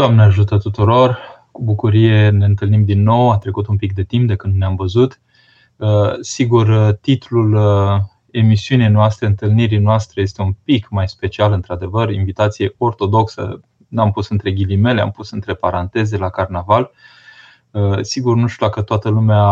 Doamne ajută tuturor! Cu bucurie ne întâlnim din nou. A trecut un pic de timp de când ne-am văzut. Uh, sigur, uh, titlul uh, emisiunii noastre, întâlnirii noastre, este un pic mai special, într-adevăr. Invitație ortodoxă, n-am pus între ghilimele, am pus între paranteze la carnaval. Sigur, nu știu dacă toată lumea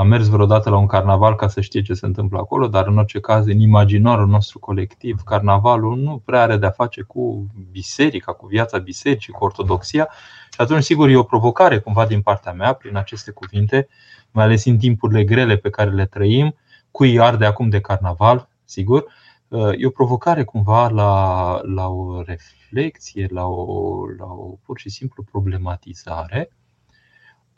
a mers vreodată la un carnaval ca să știe ce se întâmplă acolo, dar în orice caz, în imaginarul nostru colectiv, carnavalul nu prea are de-a face cu biserica, cu viața bisericii, cu ortodoxia. Și atunci, sigur, e o provocare cumva din partea mea prin aceste cuvinte, mai ales în timpurile grele pe care le trăim, cui arde acum de carnaval, sigur. E o provocare cumva la, la o reflexie, la o, la o pur și simplu problematizare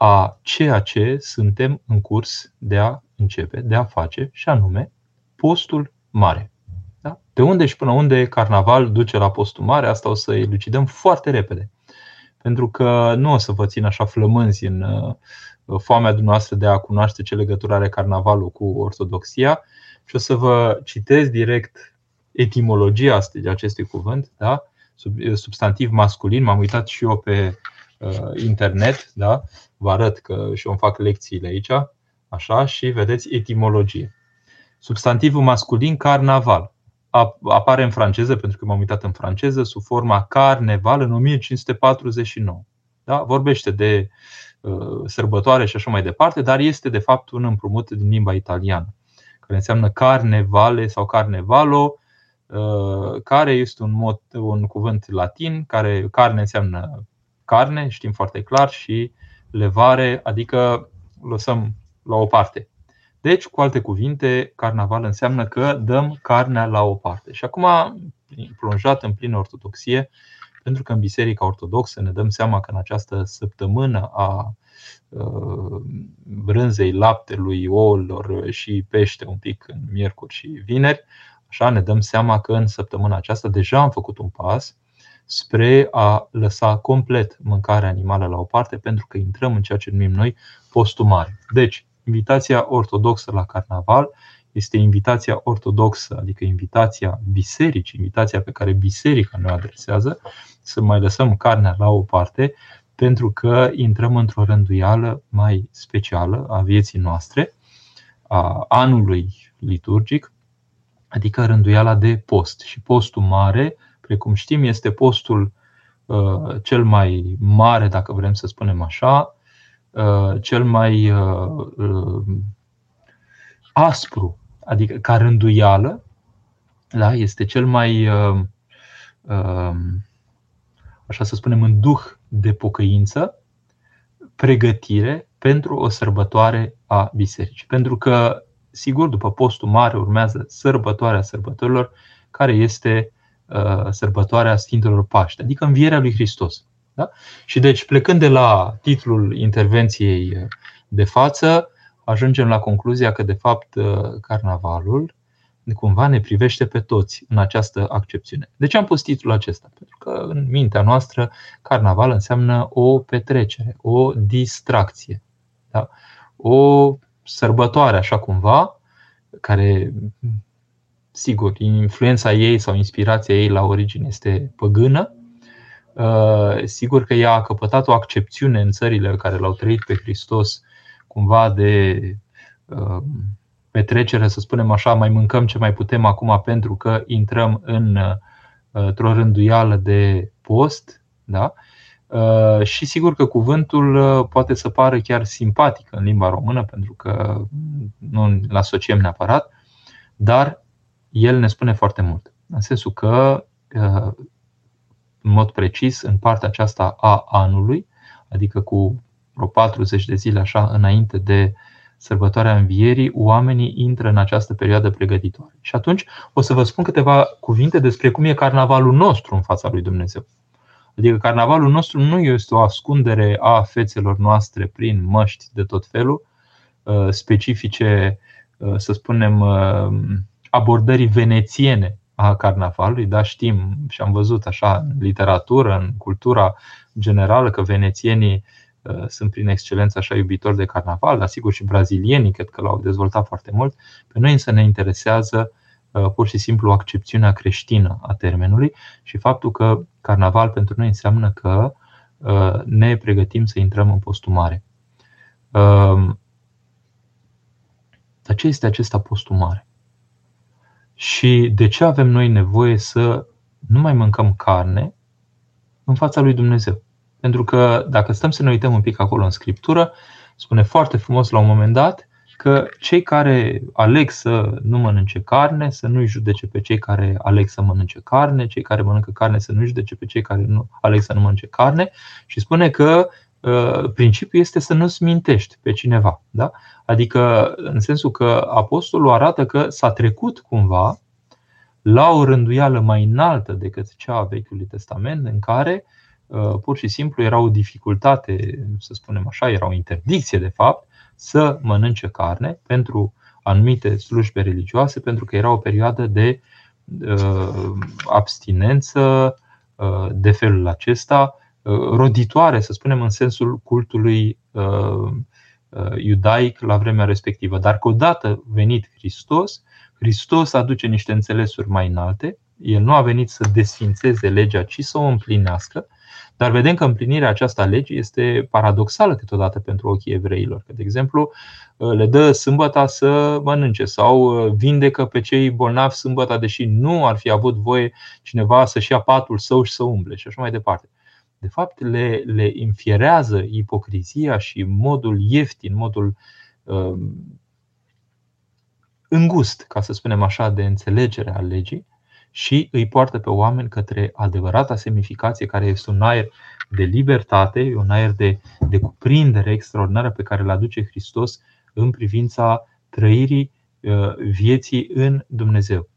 a ceea ce suntem în curs de a începe, de a face, și anume postul mare. Da? De unde și până unde carnaval duce la postul mare, asta o să elucidăm foarte repede. Pentru că nu o să vă țin așa flămânzi în uh, foamea dumneavoastră de a cunoaște ce legătură are carnavalul cu ortodoxia și o să vă citesc direct etimologia acestui cuvânt, da? substantiv masculin. M-am uitat și eu pe uh, internet, da? Vă arăt că și eu îmi fac lecțiile aici, așa, și vedeți etimologie. Substantivul masculin carnaval apare în franceză, pentru că m-am uitat în franceză, sub forma carneval în 1549. Da? Vorbește de uh, sărbătoare și așa mai departe, dar este de fapt un împrumut din limba italiană, care înseamnă carnevale sau carnevalo, uh, care este un, mod, un cuvânt latin, care carne înseamnă carne, știm foarte clar, și levare, adică lăsăm la o parte. Deci, cu alte cuvinte, carnaval înseamnă că dăm carnea la o parte. Și acum, plonjat în plină ortodoxie, pentru că în Biserica Ortodoxă ne dăm seama că în această săptămână a uh, brânzei, laptelui, ouălor și pește un pic în miercuri și vineri, așa ne dăm seama că în săptămâna aceasta deja am făcut un pas spre a lăsa complet mâncarea animală la o parte, pentru că intrăm în ceea ce numim noi postul mare. Deci, invitația ortodoxă la carnaval este invitația ortodoxă, adică invitația bisericii, invitația pe care biserica ne adresează, să mai lăsăm carnea la o parte, pentru că intrăm într-o rânduială mai specială a vieții noastre, a anului liturgic, adică rânduiala de post. Și postul mare precum știm, este postul uh, cel mai mare, dacă vrem să spunem așa, uh, cel mai uh, aspru, adică ca rânduială, da? este cel mai, așa să spunem, în duh de pocăință, pregătire pentru o sărbătoare a bisericii. Pentru că, sigur, după postul mare urmează sărbătoarea sărbătorilor, care este Uh, sărbătoarea Sfintelor Paște, adică învierea lui Hristos. Da? Și deci, plecând de la titlul intervenției de față, ajungem la concluzia că, de fapt, uh, carnavalul cumva ne privește pe toți în această accepțiune. De ce am pus titlul acesta? Pentru că în mintea noastră carnaval înseamnă o petrecere, o distracție, da? o sărbătoare așa cumva, care sigur, influența ei sau inspirația ei la origine este păgână. Uh, sigur că ea a căpătat o accepțiune în țările care l-au trăit pe Hristos cumva de uh, petrecere, să spunem așa, mai mâncăm ce mai putem acum pentru că intrăm în, uh, într-o rânduială de post. Da? Și sigur că cuvântul poate să pară chiar simpatic în limba română, pentru că nu îl asociem neapărat, dar el ne spune foarte mult. În sensul că, uh, în mod precis, în partea aceasta a anului, adică cu vreo 40 de zile așa înainte de sărbătoarea învierii, oamenii intră în această perioadă pregătitoare. Și atunci o să vă spun câteva cuvinte despre cum e carnavalul nostru în fața lui Dumnezeu. Adică carnavalul nostru nu este o ascundere a fețelor noastre prin măști de tot felul, uh, specifice, uh, să spunem, abordării venețiene a carnavalului, da, știm și am văzut așa în literatură, în cultura generală că venețienii uh, sunt prin excelență așa iubitori de carnaval, dar sigur și brazilienii cred că l-au dezvoltat foarte mult. Pe noi însă ne interesează pur și simplu accepțiunea creștină a termenului și faptul că carnaval pentru noi înseamnă că ne pregătim să intrăm în postumare. Dar ce este acesta postumare? Și de ce avem noi nevoie să nu mai mâncăm carne în fața lui Dumnezeu? Pentru că dacă stăm să ne uităm un pic acolo în Scriptură, spune foarte frumos la un moment dat că cei care aleg să nu mănânce carne, să nu-i judece pe cei care aleg să mănânce carne, cei care mănâncă carne să nu-i judece pe cei care nu aleg să nu mănânce carne și spune că uh, principiul este să nu-ți mintești pe cineva. Da? Adică în sensul că apostolul arată că s-a trecut cumva la o rânduială mai înaltă decât cea a Vechiului Testament, în care uh, pur și simplu era o dificultate, să spunem așa, era o interdicție de fapt, să mănânce carne pentru anumite slujbe religioase, pentru că era o perioadă de uh, abstinență uh, de felul acesta, roditoare, să spunem, în sensul cultului iudaic la vremea respectivă. Dar că odată venit Hristos, Hristos aduce niște înțelesuri mai înalte, El nu a venit să desfințeze legea, ci să o împlinească, dar vedem că împlinirea aceasta legii este paradoxală câteodată pentru ochii evreilor. Că, de exemplu, le dă sâmbăta să mănânce sau vindecă pe cei bolnavi sâmbăta, deși nu ar fi avut voie cineva să-și ia patul său și să umble și așa mai departe. De fapt, le, le infierează ipocrizia și modul ieftin, modul uh, îngust, ca să spunem așa, de înțelegere a legii și îi poartă pe oameni către adevărata semnificație, care este un aer de libertate, un aer de, de cuprindere extraordinară pe care îl aduce Hristos în privința trăirii uh, vieții în Dumnezeu.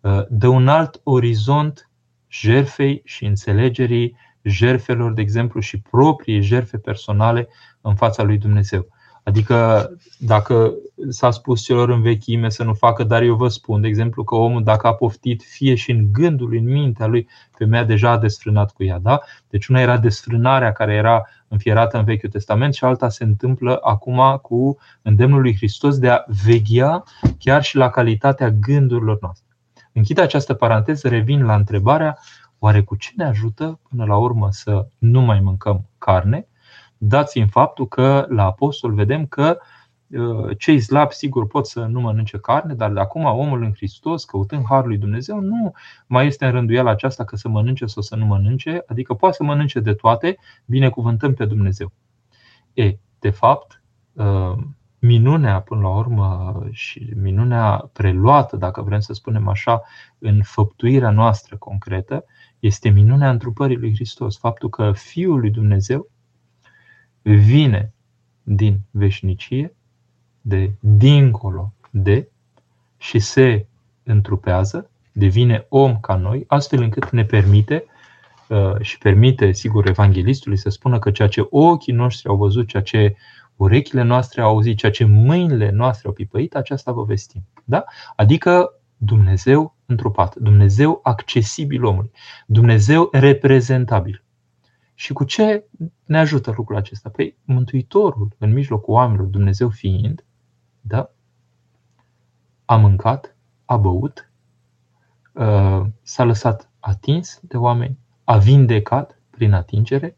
Uh, dă un alt orizont jerfei și înțelegerii jerfelor, de exemplu, și proprii jerfe personale în fața lui Dumnezeu. Adică dacă s-a spus celor în vechime să nu facă, dar eu vă spun, de exemplu, că omul dacă a poftit fie și în gândul, în mintea lui, femeia deja a desfrânat cu ea. Da? Deci una era desfrânarea care era înfierată în Vechiul Testament și alta se întâmplă acum cu îndemnul lui Hristos de a veghea chiar și la calitatea gândurilor noastre. Închid această paranteză, revin la întrebarea oare cu ce ne ajută până la urmă să nu mai mâncăm carne dat fiind faptul că la apostol vedem că uh, cei slabi sigur pot să nu mănânce carne, dar de acum omul în Hristos, căutând Harul lui Dumnezeu, nu mai este în rânduiala aceasta că să mănânce sau să nu mănânce, adică poate să mănânce de toate, binecuvântăm pe Dumnezeu. E, de fapt, uh, minunea până la urmă și minunea preluată, dacă vrem să spunem așa, în făptuirea noastră concretă, este minunea întrupării lui Hristos. Faptul că Fiul lui Dumnezeu vine din veșnicie, de dincolo de, și se întrupează, devine om ca noi, astfel încât ne permite uh, și permite, sigur, evanghelistului să spună că ceea ce ochii noștri au văzut, ceea ce urechile noastre au auzit, ceea ce mâinile noastre au pipăit, aceasta vă vestim. Da? Adică Dumnezeu întrupat, Dumnezeu accesibil omului, Dumnezeu reprezentabil. Și cu ce ne ajută lucrul acesta? Păi Mântuitorul, în mijlocul oamenilor, Dumnezeu fiind, da? a mâncat, a băut, uh, s-a lăsat atins de oameni, a vindecat prin atingere,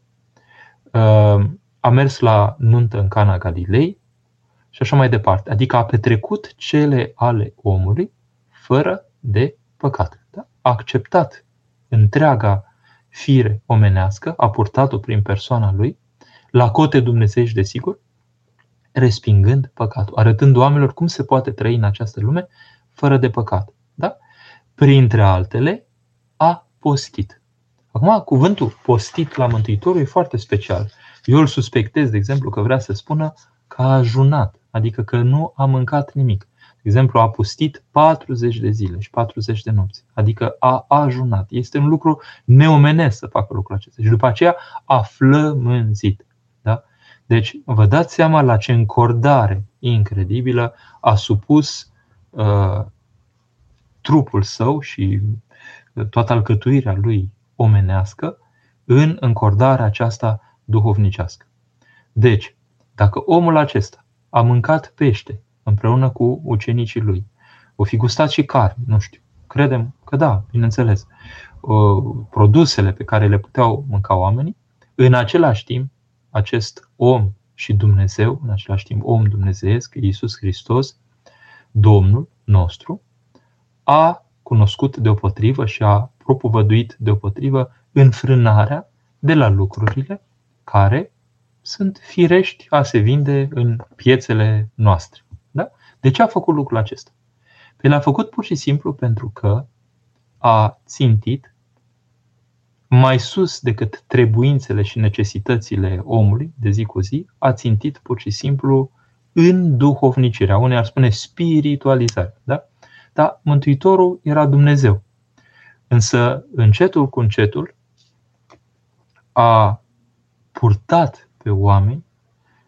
uh, a mers la nuntă în Cana Galilei și așa mai departe. Adică a petrecut cele ale omului fără de păcat. Da? A acceptat întreaga fire omenească, a purtat-o prin persoana lui, la cote dumnezeiești, desigur, respingând păcatul, arătând oamenilor cum se poate trăi în această lume fără de păcat. Da? Printre altele, a postit. Acum, cuvântul postit la Mântuitorul e foarte special. Eu îl suspectez, de exemplu, că vrea să spună că a ajunat, adică că nu a mâncat nimic exemplu, a pustit 40 de zile și 40 de nopți. Adică a ajunat. Este un lucru neomenesc să facă lucrul acesta. Și după aceea a flămânzit. Da? Deci vă dați seama la ce încordare incredibilă a supus uh, trupul său și toată alcătuirea lui omenească în încordarea aceasta duhovnicească. Deci, dacă omul acesta a mâncat pește împreună cu ucenicii lui. O fi gustat și carne, nu știu. Credem că da, bineînțeles. Produsele pe care le puteau mânca oamenii, în același timp, acest om și Dumnezeu, în același timp om dumnezeiesc, Iisus Hristos, Domnul nostru, a cunoscut deopotrivă și a propovăduit deopotrivă înfrânarea de la lucrurile care sunt firești a se vinde în piețele noastre. Da? De ce a făcut lucrul acesta? Păi l-a făcut pur și simplu pentru că a țintit mai sus decât trebuințele și necesitățile omului de zi cu zi, a țintit pur și simplu în duhovnicirea, unei ar spune spiritualizare. Da? Dar Mântuitorul era Dumnezeu. Însă, încetul cu încetul, a purtat pe oameni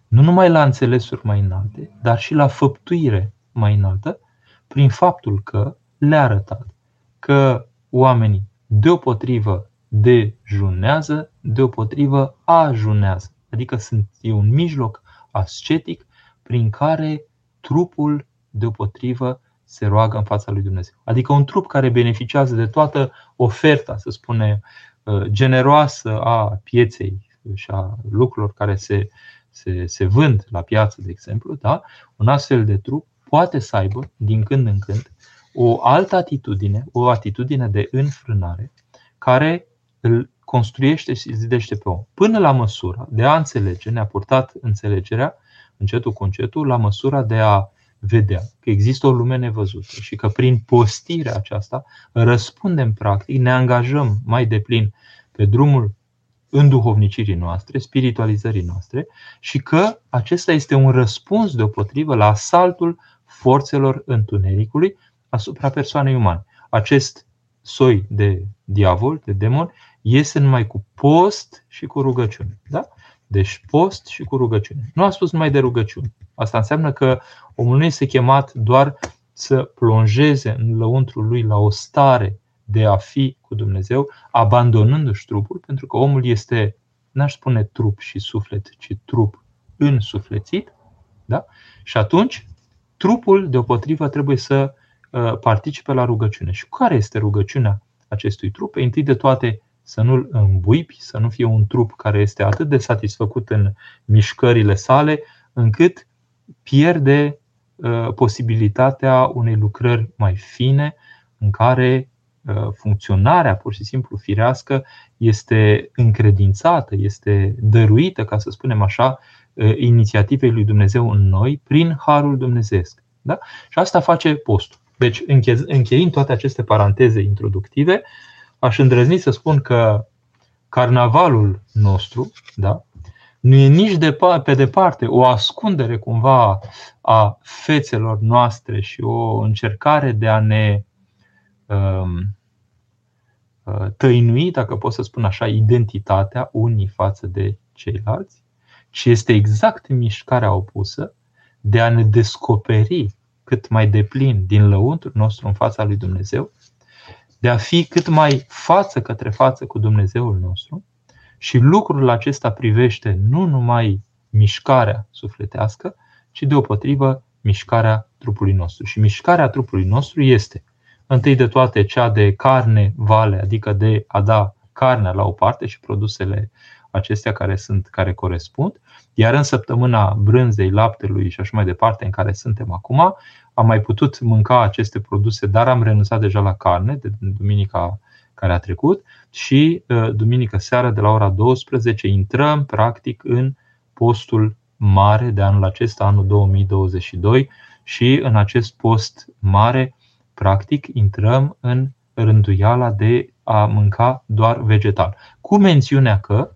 nu numai la înțelesuri mai înalte, dar și la făptuire mai înaltă, prin faptul că le-a arătat că oamenii deopotrivă dejunează, deopotrivă ajunează. Adică sunt, e un mijloc ascetic prin care trupul deopotrivă se roagă în fața lui Dumnezeu. Adică un trup care beneficiază de toată oferta, să spune, uh, generoasă a pieței și a lucrurilor care se, se, se vând la piață, de exemplu, da? un astfel de trup poate să aibă, din când în când, o altă atitudine, o atitudine de înfrânare, care îl construiește și zidește pe om. Până la măsura de a înțelege, ne-a purtat înțelegerea, încetul cu încetul, la măsura de a vedea că există o lume nevăzută și că prin postirea aceasta răspundem practic, ne angajăm mai deplin pe drumul înduhovnicirii noastre, spiritualizării noastre și că acesta este un răspuns deopotrivă la asaltul forțelor întunericului asupra persoanei umane. Acest soi de diavol, de demon, iese numai cu post și cu rugăciune. Da? Deci post și cu rugăciune. Nu a spus numai de rugăciune. Asta înseamnă că omul nu este chemat doar să plonjeze în lăuntrul lui la o stare de a fi cu Dumnezeu, abandonându-și trupul, pentru că omul este, n-aș spune trup și suflet, ci trup însuflețit. Da? Și atunci, trupul, deopotrivă, trebuie să uh, participe la rugăciune. Și care este rugăciunea acestui trup? Întâi de toate, să nu-l îmbuipi, să nu fie un trup care este atât de satisfăcut în mișcările sale, încât pierde uh, posibilitatea unei lucrări mai fine, în care uh, funcționarea pur și simplu firească este încredințată, este dăruită, ca să spunem așa, uh, inițiativei lui Dumnezeu în noi prin harul dumnezeesc. Da? Și asta face postul. Deci, încheind toate aceste paranteze introductive, aș îndrăzni să spun că carnavalul nostru da, nu e nici de, pe departe o ascundere cumva a fețelor noastre și o încercare de a ne um, uh, tăinui, dacă pot să spun așa, identitatea unii față de ceilalți, ci este exact mișcarea opusă de a ne descoperi cât mai deplin din lăuntul nostru în fața lui Dumnezeu de a fi cât mai față către față cu Dumnezeul nostru și lucrul acesta privește nu numai mișcarea sufletească, ci deopotrivă mișcarea trupului nostru. Și mișcarea trupului nostru este întâi de toate cea de carne vale, adică de a da carnea la o parte și produsele acestea care sunt care corespund, iar în săptămâna brânzei, laptelui și așa mai departe în care suntem acum, am mai putut mânca aceste produse, dar am renunțat deja la carne de duminica care a trecut și uh, duminică seara de la ora 12 intrăm practic în postul mare de anul acesta, anul 2022 și în acest post mare practic intrăm în rânduiala de a mânca doar vegetal. Cu mențiunea că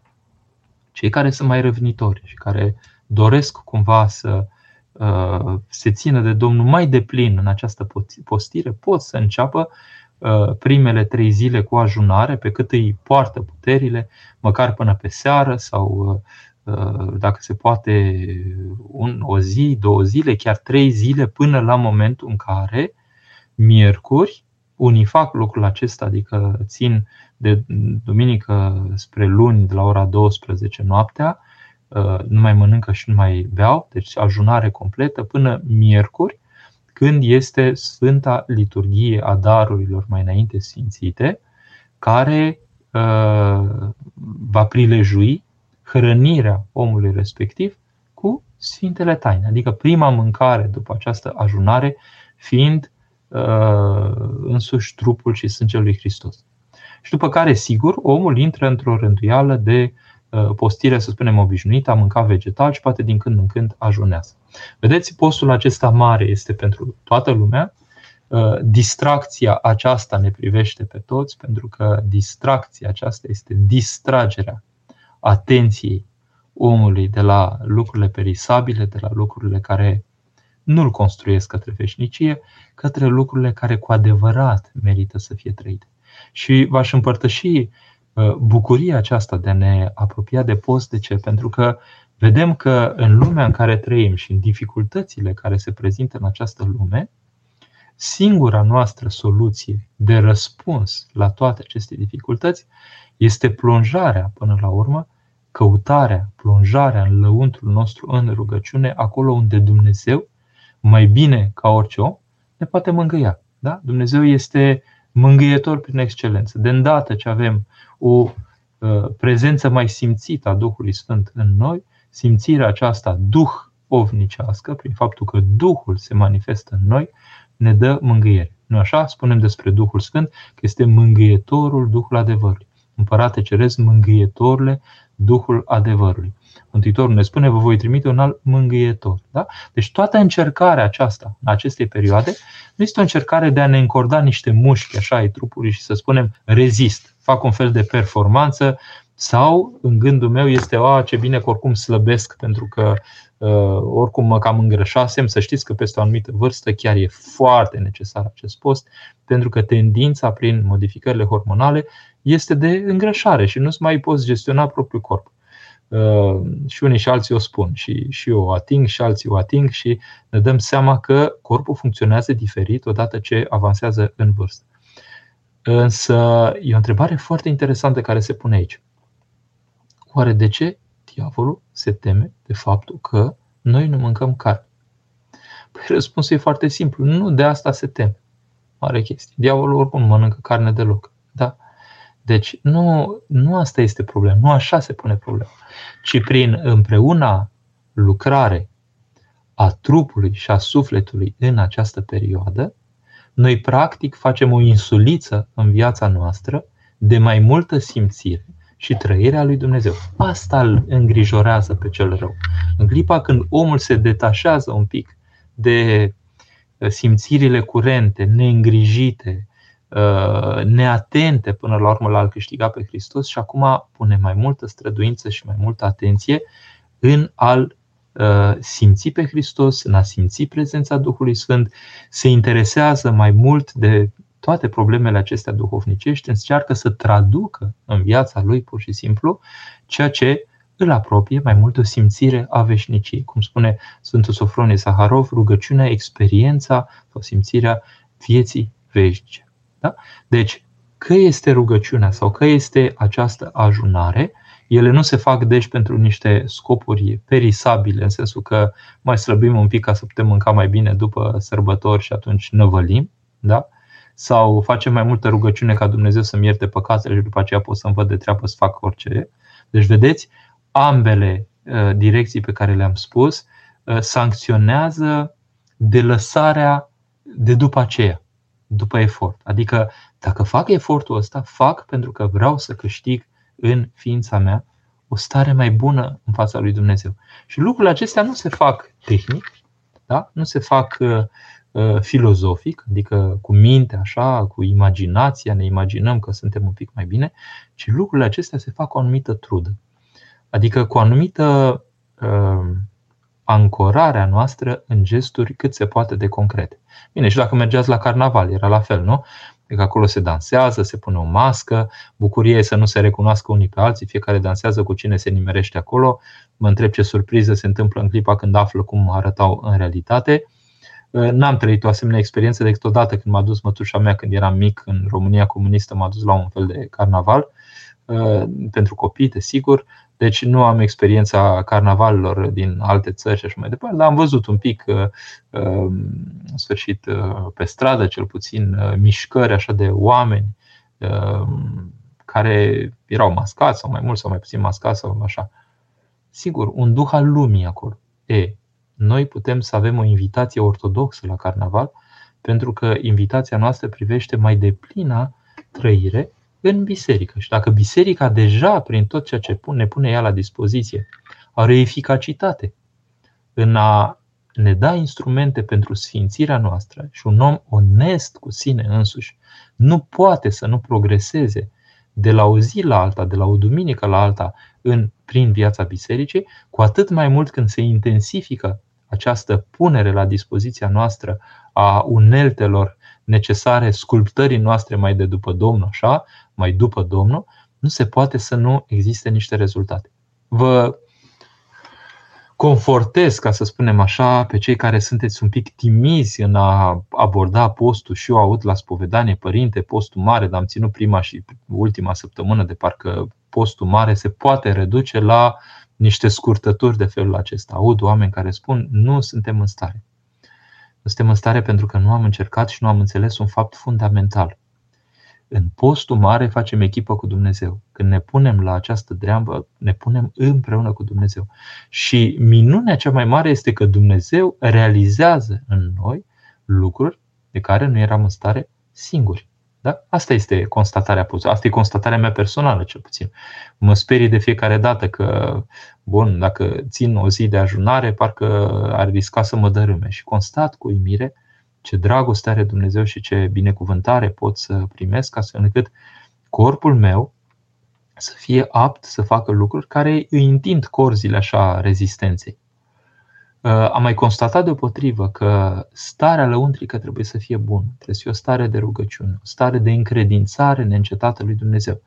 cei care sunt mai răvnitori și care doresc cumva să uh, se țină de Domnul mai deplin în această postire, pot să înceapă uh, primele trei zile cu ajunare, pe cât îi poartă puterile, măcar până pe seară sau uh, dacă se poate un, o zi, două zile, chiar trei zile până la momentul în care miercuri unii fac lucrul acesta, adică țin de duminică spre luni de la ora 12 noaptea, uh, nu mai mănâncă și nu mai beau, deci ajunare completă până miercuri, când este Sfânta Liturghie a darurilor mai înainte sfințite, care uh, va prilejui hrănirea omului respectiv cu Sfintele Taine, adică prima mâncare după această ajunare fiind uh, însuși trupul și sângele lui Hristos. Și după care, sigur, omul intră într-o rânduială de uh, postire, să spunem, obișnuită, a mânca vegetal și poate din când în când ajunează. Vedeți, postul acesta mare este pentru toată lumea. Uh, distracția aceasta ne privește pe toți, pentru că distracția aceasta este distragerea atenției omului de la lucrurile perisabile, de la lucrurile care nu-l construiesc către veșnicie, către lucrurile care cu adevărat merită să fie trăite. Și v-aș împărtăși uh, bucuria aceasta de a ne apropia de post. De ce? Pentru că vedem că în lumea în care trăim și în dificultățile care se prezintă în această lume, singura noastră soluție de răspuns la toate aceste dificultăți este plonjarea, până la urmă, căutarea, plonjarea în lăuntrul nostru în rugăciune, acolo unde Dumnezeu, mai bine ca orice om, ne poate mângâia. Da? Dumnezeu este mângâietor prin excelență. De îndată ce avem o uh, prezență mai simțită a Duhului Sfânt în noi, simțirea aceasta duh ovnicească, prin faptul că Duhul se manifestă în noi, ne dă mângâiere. Nu așa? Spunem despre Duhul Sfânt că este mângâietorul Duhul adevărului. Împărate Ceresc, mângâietorule, Duhul adevărului. Mântuitorul ne spune, vă voi trimite un alt mângâietor. Da? Deci toată încercarea aceasta, în aceste perioade, nu este o încercare de a ne încorda niște mușchi așa ai trupului și să spunem rezist, fac un fel de performanță sau, în gândul meu, este, a, ce bine că oricum slăbesc pentru că uh, oricum mă cam îngrășasem, să știți că peste o anumită vârstă chiar e foarte necesar acest post, pentru că tendința prin modificările hormonale este de îngrășare și nu-ți mai poți gestiona propriul corp. Uh, și unii și alții o spun și, și eu o ating și alții o ating și ne dăm seama că corpul funcționează diferit odată ce avansează în vârstă. Însă e o întrebare foarte interesantă care se pune aici. Oare de ce diavolul se teme de faptul că noi nu mâncăm carne? Păi răspunsul e foarte simplu. Nu de asta se teme. Mare chestie. Diavolul oricum mănâncă carne deloc. Da? Deci nu, nu asta este problema, nu așa se pune problema, ci prin împreuna lucrare a trupului și a sufletului în această perioadă, noi practic facem o insuliță în viața noastră de mai multă simțire și trăirea lui Dumnezeu. Asta îl îngrijorează pe cel rău. În clipa când omul se detașează un pic de simțirile curente, neîngrijite, Uh, neatente până la urmă la a-L câștiga pe Hristos și acum pune mai multă străduință și mai multă atenție în a-L uh, simți pe Hristos, în a simți prezența Duhului Sfânt, se interesează mai mult de toate problemele acestea duhovnicești, încearcă să traducă în viața lui pur și simplu ceea ce îl apropie mai mult o simțire a veșniciei. Cum spune Sfântul Sofronie Saharov, rugăciunea, experiența sau simțirea vieții veșnice. Da? Deci, că este rugăciunea sau că este această ajunare, ele nu se fac deci pentru niște scopuri perisabile, în sensul că mai slăbim un pic ca să putem mânca mai bine după sărbători și atunci năvălim, da? Sau facem mai multă rugăciune ca Dumnezeu să-mi ierte păcatele și după aceea pot să-mi văd de treabă să fac orice. Deci, vedeți, ambele uh, direcții pe care le-am spus uh, sancționează de lăsarea de după aceea după efort. Adică, dacă fac efortul ăsta, fac pentru că vreau să câștig în ființa mea o stare mai bună în fața lui Dumnezeu. Și lucrurile acestea nu se fac tehnic, da? nu se fac uh, uh, filozofic, adică cu minte, așa, cu imaginația, ne imaginăm că suntem un pic mai bine, ci lucrurile acestea se fac cu o anumită trudă. Adică cu o anumită uh, ancorarea noastră în gesturi cât se poate de concrete. Bine, și dacă mergeați la carnaval, era la fel, nu? Adică acolo se dansează, se pune o mască, bucurie e să nu se recunoască unii pe alții, fiecare dansează cu cine se nimerește acolo. Mă întreb ce surpriză se întâmplă în clipa când află cum arătau în realitate. N-am trăit o asemenea experiență decât odată când m-a dus mătușa mea când eram mic în România comunistă, m-a dus la un fel de carnaval pentru copii, desigur. Deci nu am experiența carnavalelor din alte țări și așa mai departe, dar am văzut un pic, în sfârșit, pe stradă, cel puțin, mișcări așa de oameni care erau mascați sau mai mult sau mai puțin mascați sau așa. Sigur, un duh al lumii acolo. E, noi putem să avem o invitație ortodoxă la carnaval, pentru că invitația noastră privește mai deplina trăire în biserică. Și dacă biserica deja, prin tot ceea ce ne pune ea la dispoziție, are eficacitate în a ne da instrumente pentru sfințirea noastră și un om onest cu sine însuși nu poate să nu progreseze de la o zi la alta, de la o duminică la alta în, prin viața bisericii, cu atât mai mult când se intensifică această punere la dispoziția noastră a uneltelor necesare sculptării noastre mai de după Domnul, așa, mai după Domnul, nu se poate să nu existe niște rezultate. Vă confortez, ca să spunem așa, pe cei care sunteți un pic timizi în a aborda postul și eu aud la spovedanie, părinte, postul mare, dar am ținut prima și ultima săptămână de parcă postul mare se poate reduce la niște scurtături de felul acesta. Aud oameni care spun nu suntem în stare. Nu suntem în stare pentru că nu am încercat și nu am înțeles un fapt fundamental. În postul mare facem echipă cu Dumnezeu. Când ne punem la această dreambă, ne punem împreună cu Dumnezeu. Și minunea cea mai mare este că Dumnezeu realizează în noi lucruri de care nu eram în stare singuri. Da? Asta este constatarea Asta e constatarea mea personală, cel puțin. Mă sperii de fiecare dată că, bun, dacă țin o zi de ajunare, parcă ar risca să mă dărâme. Și constat cu uimire ce dragoste are Dumnezeu și ce binecuvântare pot să primesc, astfel încât corpul meu să fie apt să facă lucruri care îi întind corzile așa rezistenței. Uh, am mai constatat deopotrivă că starea lăuntrică trebuie să fie bună, trebuie să fie o stare de rugăciune, o stare de încredințare neîncetată lui Dumnezeu.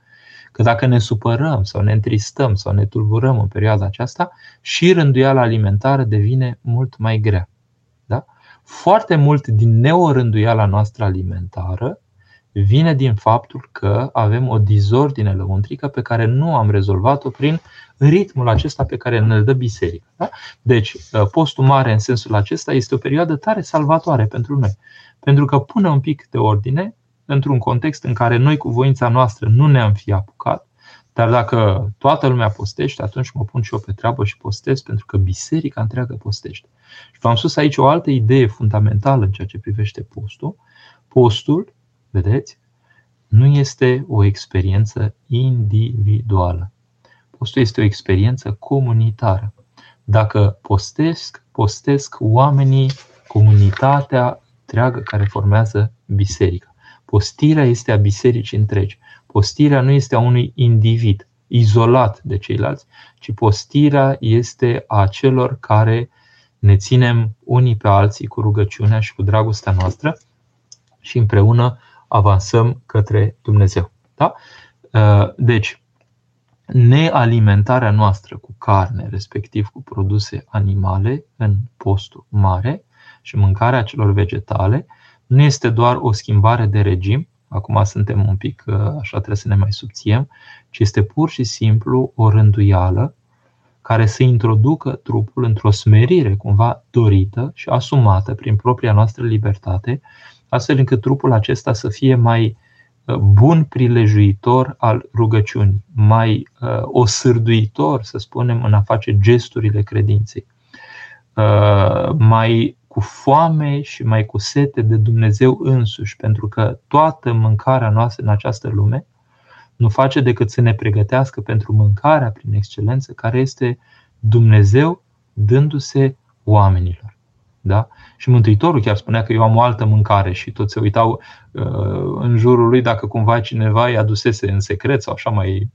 Că dacă ne supărăm sau ne întristăm sau ne tulburăm în perioada aceasta, și rânduiala alimentară devine mult mai grea. Da? Foarte mult din neorânduiala noastră alimentară vine din faptul că avem o dizordine lăuntrică pe care nu am rezolvat-o prin ritmul acesta pe care ne-l dă biserica. Da? Deci, ă, postul mare în sensul acesta este o perioadă tare salvatoare pentru noi. Pentru că pune un pic de ordine într-un context în care noi cu voința noastră nu ne-am fi apucat, dar dacă toată lumea postește, atunci mă pun și eu pe treabă și postez, pentru că biserica întreagă postește. Și v-am spus aici o altă idee fundamentală în ceea ce privește postul. Postul, vedeți, nu este o experiență individuală. Postul este o experiență comunitară. Dacă postesc, postesc oamenii, comunitatea întreagă care formează biserica. Postirea este a bisericii întregi. Postirea nu este a unui individ izolat de ceilalți, ci postirea este a celor care ne ținem unii pe alții cu rugăciunea și cu dragostea noastră și împreună avansăm către Dumnezeu. Da? Deci, nealimentarea noastră cu carne, respectiv cu produse animale în postul mare și mâncarea celor vegetale, nu este doar o schimbare de regim, acum suntem un pic uh, așa, trebuie să ne mai subțiem, ci este pur și simplu o rânduială care să introducă trupul într-o smerire cumva dorită și asumată prin propria noastră libertate, astfel încât trupul acesta să fie mai bun prilejuitor al rugăciunii, mai uh, osârduitor, să spunem, în a face gesturile credinței, uh, mai cu foame și mai cu sete de Dumnezeu însuși, pentru că toată mâncarea noastră în această lume nu face decât să ne pregătească pentru mâncarea prin excelență, care este Dumnezeu dându-se oamenilor. Da? Și Mântuitorul chiar spunea că eu am o altă mâncare și toți se uitau uh, în jurul lui dacă cumva cineva i-a adusese în secret sau așa mai,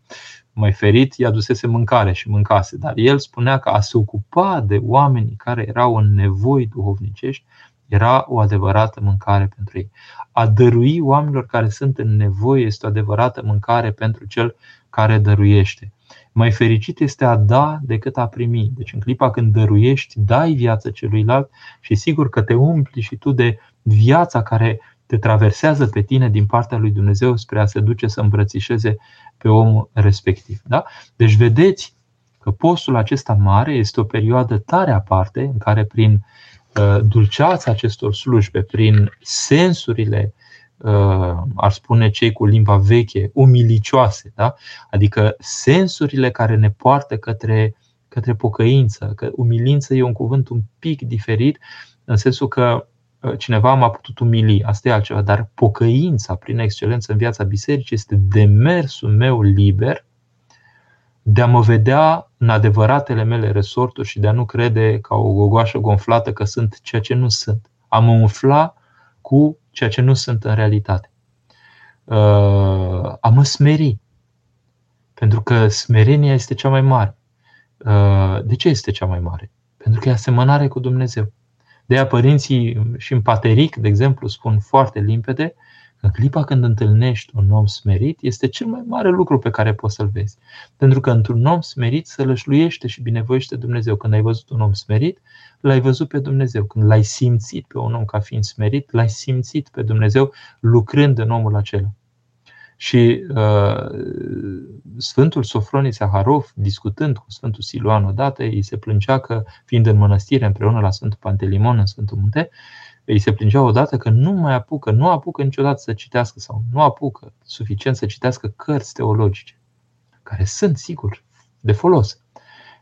mai ferit, i-a adusese mâncare și mâncase. Dar el spunea că a se ocupa de oamenii care erau în nevoi duhovnicești era o adevărată mâncare pentru ei. A dărui oamenilor care sunt în nevoie este o adevărată mâncare pentru cel care dăruiește. Mai fericit este a da decât a primi. Deci în clipa când dăruiești, dai viață celuilalt și sigur că te umpli și tu de viața care te traversează pe tine din partea lui Dumnezeu spre a se duce să îmbrățișeze pe omul respectiv. Da? Deci vedeți că postul acesta mare este o perioadă tare aparte în care prin uh, dulceața acestor slujbe, prin sensurile uh, ar spune cei cu limba veche, umilicioase, da? adică sensurile care ne poartă către, către pocăință, că umilință e un cuvânt un pic diferit, în sensul că uh, cineva m-a putut umili, asta e altceva, dar pocăința prin excelență în viața bisericii este demersul meu liber de a mă vedea în adevăratele mele resorturi și de a nu crede ca o gogoașă gonflată că sunt ceea ce nu sunt. A mă umfla cu ceea ce nu sunt în realitate. Uh, a mă smeri. Pentru că smerenia este cea mai mare. Uh, de ce este cea mai mare? Pentru că e asemănare cu Dumnezeu. De aia părinții și în pateric, de exemplu, spun foarte limpede în clipa când întâlnești un om smerit, este cel mai mare lucru pe care poți să-l vezi. Pentru că într-un om smerit se lășluiește și binevoiește Dumnezeu. Când ai văzut un om smerit, l-ai văzut pe Dumnezeu. Când l-ai simțit pe un om ca fiind smerit, l-ai simțit pe Dumnezeu lucrând în omul acela. Și uh, Sfântul Sofronie Saharov, discutând cu Sfântul Siluan odată, îi se plângea că, fiind în mănăstire împreună la Sfântul Pantelimon în Sfântul Munte, îi se plângea odată că nu mai apucă, nu apucă niciodată să citească sau nu apucă suficient să citească cărți teologice, care sunt, sigur, de folos.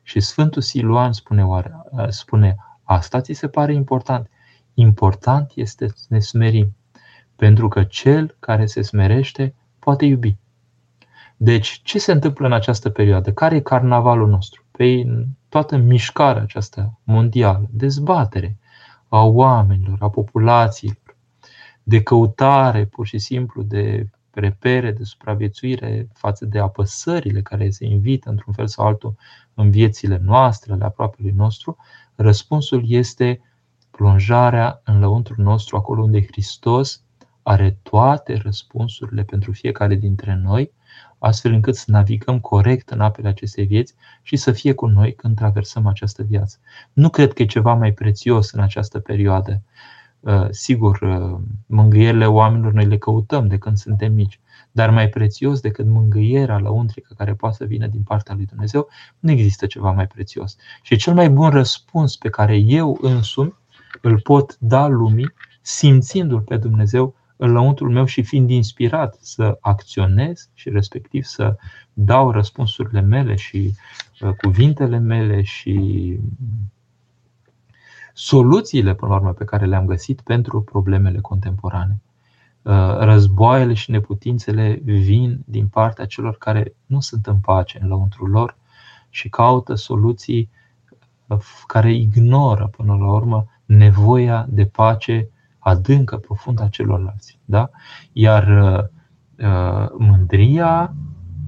Și Sfântul Siluan spune, oare, spune asta ți se pare important? Important este să ne smerim, pentru că cel care se smerește poate iubi. Deci, ce se întâmplă în această perioadă? Care e carnavalul nostru? Pe toată mișcarea aceasta mondială, dezbatere, a oamenilor, a populațiilor, de căutare pur și simplu de repere, de supraviețuire față de apăsările care se invită într-un fel sau altul în viețile noastre, ale aproapelui nostru, răspunsul este plonjarea în lăuntrul nostru, acolo unde Hristos are toate răspunsurile pentru fiecare dintre noi, astfel încât să navigăm corect în apele acestei vieți și să fie cu noi când traversăm această viață. Nu cred că e ceva mai prețios în această perioadă. Uh, sigur, uh, mângâierile oamenilor noi le căutăm de când suntem mici, dar mai prețios decât mângâierea la untrică care poate să vină din partea lui Dumnezeu, nu există ceva mai prețios. Și cel mai bun răspuns pe care eu însumi îl pot da lumii, simțindu-l pe Dumnezeu în lăuntrul meu și fiind inspirat să acționez și respectiv să dau răspunsurile mele și uh, cuvintele mele și soluțiile, până la urmă, pe care le-am găsit pentru problemele contemporane. Uh, războaiele și neputințele vin din partea celor care nu sunt în pace în lăuntrul lor și caută soluții uh, care ignoră, până la urmă, nevoia de pace adâncă, profundă a celorlalți. Da? Iar uh, mândria,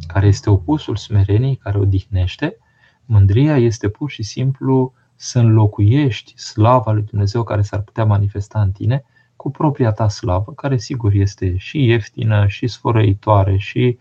care este opusul smereniei, care odihnește, mândria este pur și simplu să înlocuiești slava lui Dumnezeu care s-ar putea manifesta în tine cu propria ta slavă, care sigur este și ieftină, și sfărăitoare, și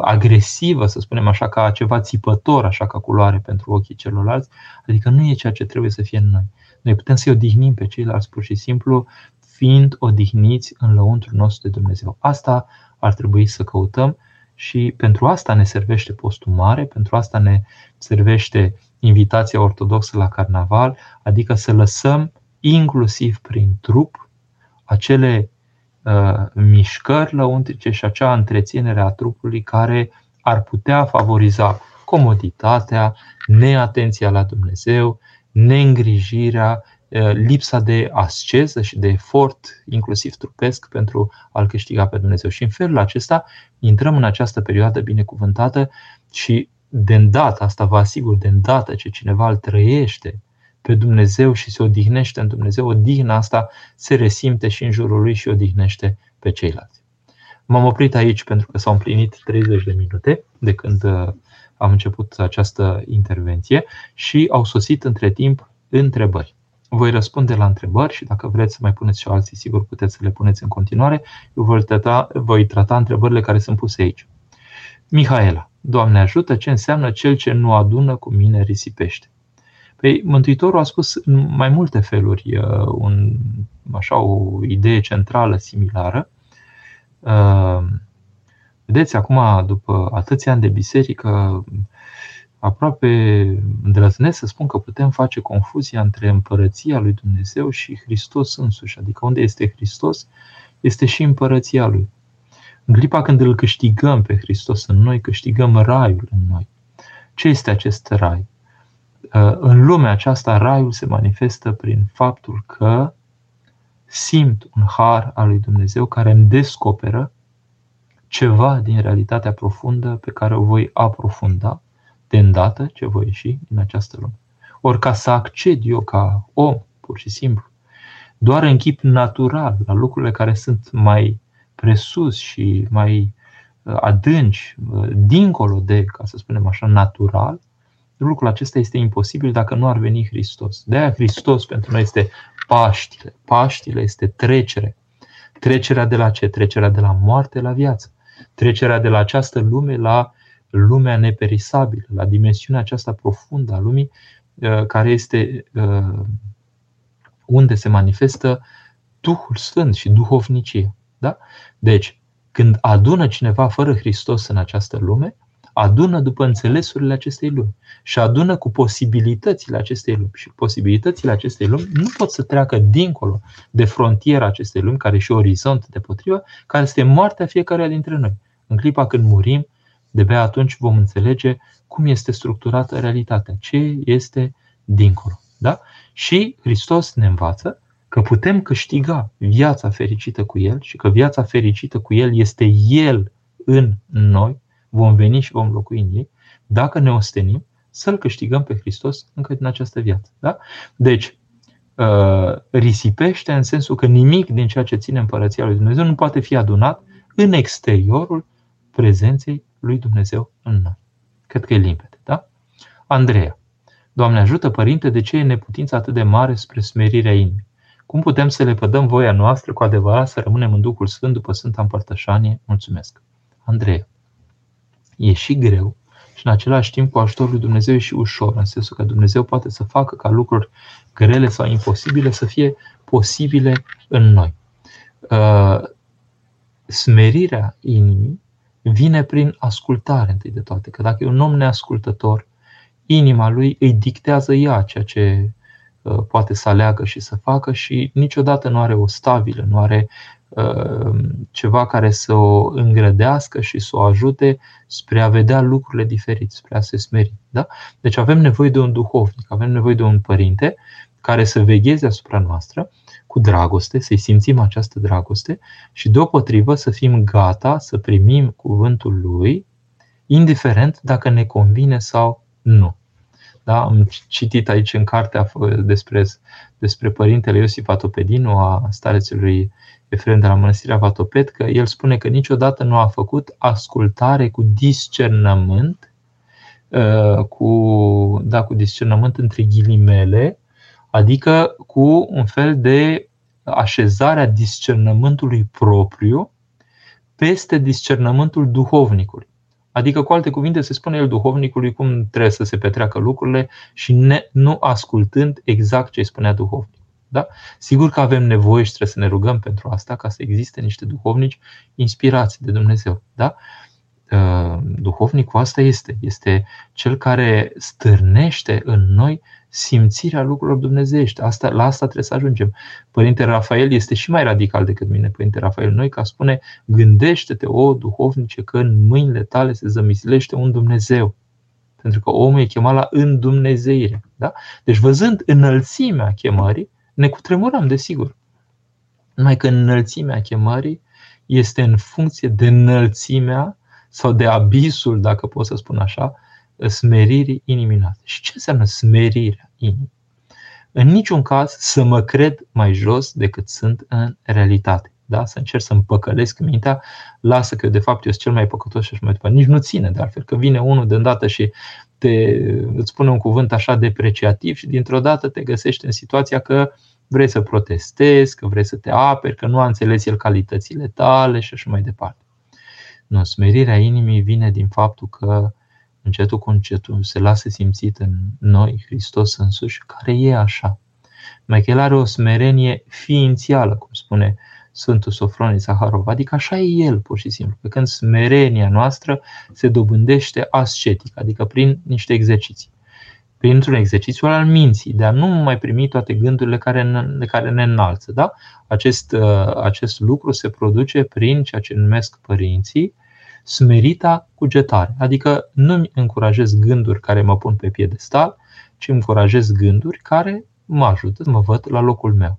agresivă, să spunem așa, ca ceva țipător, așa ca culoare pentru ochii celorlalți, adică nu e ceea ce trebuie să fie în noi. Noi putem să-i odihnim pe ceilalți pur și simplu fiind odihniți în lăuntrul nostru de Dumnezeu. Asta ar trebui să căutăm și pentru asta ne servește postul mare, pentru asta ne servește invitația ortodoxă la carnaval, adică să lăsăm inclusiv prin trup acele uh, mișcări lăuntrice și acea întreținere a trupului care ar putea favoriza comoditatea, neatenția la Dumnezeu, neîngrijirea, lipsa de asceză și de efort, inclusiv trupesc, pentru a-L câștiga pe Dumnezeu. Și în felul acesta intrăm în această perioadă binecuvântată și de îndată, asta vă asigur, de îndată ce cineva îl trăiește pe Dumnezeu și se odihnește în Dumnezeu, odihna asta se resimte și în jurul lui și odihnește pe ceilalți. M-am oprit aici pentru că s-au împlinit 30 de minute de când am început această intervenție și au sosit între timp întrebări. Voi răspunde la întrebări și dacă vreți să mai puneți și alții, sigur puteți să le puneți în continuare. Eu voi trata, voi trata întrebările care sunt puse aici. Mihaela, Doamne ajută, ce înseamnă cel ce nu adună cu mine risipește? Păi, Mântuitorul a spus în mai multe feluri uh, un, așa, o idee centrală similară. Uh, vedeți, acum, după atâția ani de biserică, aproape îndrăznesc să spun că putem face confuzia între împărăția lui Dumnezeu și Hristos însuși. Adică unde este Hristos, este și împărăția lui. În clipa când îl câștigăm pe Hristos în noi, câștigăm raiul în noi. Ce este acest rai? Uh, în lumea aceasta, raiul se manifestă prin faptul că simt un har al lui Dumnezeu care îmi descoperă ceva din realitatea profundă pe care o voi aprofunda de îndată ce voi ieși din această lume. Ori ca să acced eu ca om, pur și simplu, doar în chip natural la lucrurile care sunt mai presus și mai uh, adânci, uh, dincolo de, ca să spunem așa, natural, lucrul acesta este imposibil dacă nu ar veni Hristos. De aia Hristos pentru noi este Paștile. Paștile este trecere. Trecerea de la ce? Trecerea de la moarte la viață. Trecerea de la această lume la lumea neperisabilă, la dimensiunea aceasta profundă a lumii, uh, care este unde se manifestă Duhul Sfânt și duhovnicie. Da? Deci, când adună cineva fără Hristos în această lume, adună după înțelesurile acestei lumi și adună cu posibilitățile acestei lumi. Și posibilitățile acestei lumi nu pot să treacă dincolo de frontiera acestei lumi, care e și orizont de potrivă, care este moartea fiecare dintre noi. În clipa când murim, de atunci vom înțelege cum este structurată realitatea, ce este dincolo. Da? Și Hristos ne învață că putem câștiga viața fericită cu El și că viața fericită cu El este El în noi, vom veni și vom locui în ei, dacă ne ostenim să-L câștigăm pe Hristos încă din această viață. Da? Deci, uh, risipește în sensul că nimic din ceea ce ține împărăția lui Dumnezeu nu poate fi adunat în exteriorul prezenței lui Dumnezeu în noi. Cred că e limpede, da? Andreea. Doamne ajută, Părinte, de ce e neputință atât de mare spre smerirea inimii? Cum putem să le pădăm voia noastră cu adevărat să rămânem în Duhul Sfânt după Sfânta Împărtășanie? Mulțumesc. Andrei, e și greu și în același timp cu ajutorul lui Dumnezeu e și ușor, în sensul că Dumnezeu poate să facă ca lucruri grele sau imposibile să fie posibile în noi. Uh, smerirea inimii vine prin ascultare întâi de toate. Că dacă e un om neascultător, inima lui îi dictează ea ceea ce uh, poate să aleagă și să facă și niciodată nu are o stabilă, nu are uh, ceva care să o îngrădească și să o ajute spre a vedea lucrurile diferite, spre a se smeri. Da? Deci avem nevoie de un duhovnic, avem nevoie de un părinte care să vegheze asupra noastră cu dragoste, să-i simțim această dragoste și deopotrivă să fim gata să primim cuvântul lui, indiferent dacă ne convine sau nu. Da? Am citit aici în cartea despre, despre părintele Iosif Atopedinu, a starețului Efrem de la Mănăstirea Vatoped, că el spune că niciodată nu a făcut ascultare cu discernământ, uh, cu, da, cu discernământ între ghilimele, adică cu un fel de așezarea discernământului propriu peste discernământul duhovnicului. Adică, cu alte cuvinte, se spune el duhovnicului cum trebuie să se petreacă lucrurile și ne, nu ascultând exact ce îi spunea duhovnicul. Da? Sigur că avem nevoie și trebuie să ne rugăm pentru asta, ca să existe niște duhovnici inspirați de Dumnezeu. Da? Uh, duhovnicul asta este. Este cel care stârnește în noi simțirea lucrurilor dumnezeiești. Asta, la asta trebuie să ajungem. Părinte Rafael este și mai radical decât mine, Părinte Rafael Noi, ca spune, gândește-te, o duhovnice, că în mâinile tale se zămislește un Dumnezeu. Pentru că omul e chemat la îndumnezeire. Da? Deci văzând înălțimea chemării, ne cutremurăm, desigur. Numai că înălțimea chemării este în funcție de înălțimea sau de abisul, dacă pot să spun așa, smeririi inimii noastre. Și ce înseamnă smerirea inimii? În niciun caz să mă cred mai jos decât sunt în realitate. Da? Să încerc să-mi păcălesc mintea, lasă că de fapt eu sunt cel mai păcătos și așa mai departe. Nici nu ține de altfel, că vine unul de îndată și te, îți spune un cuvânt așa depreciativ și dintr-o dată te găsești în situația că vrei să protestezi, că vrei să te aperi, că nu a înțeles el calitățile tale și așa mai departe. Nu, smerirea inimii vine din faptul că încetul cu încetul se lasă simțit în noi, Hristos însuși, care e așa. Mai are o smerenie ființială, cum spune Sfântul Sofronie Zaharov, adică așa e el, pur și simplu. Pe când smerenia noastră se dobândește ascetic, adică prin niște exerciții. Printr-un exercițiu al minții, de a nu mai primi toate gândurile care ne, care ne înalță. Da? Acest, uh, acest lucru se produce prin ceea ce numesc părinții smerita cugetare. Adică nu-mi încurajez gânduri care mă pun pe piedestal, ci încurajez gânduri care mă ajută să mă văd la locul meu.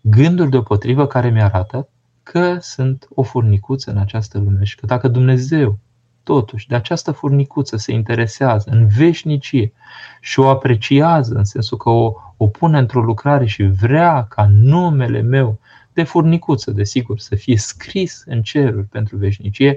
Gânduri deopotrivă care mi-arată că sunt o furnicuță în această lume și că dacă Dumnezeu totuși de această furnicuță se interesează în veșnicie și o apreciază în sensul că o, o pune într-o lucrare și vrea ca numele meu de furnicuță, desigur, să fie scris în ceruri pentru veșnicie,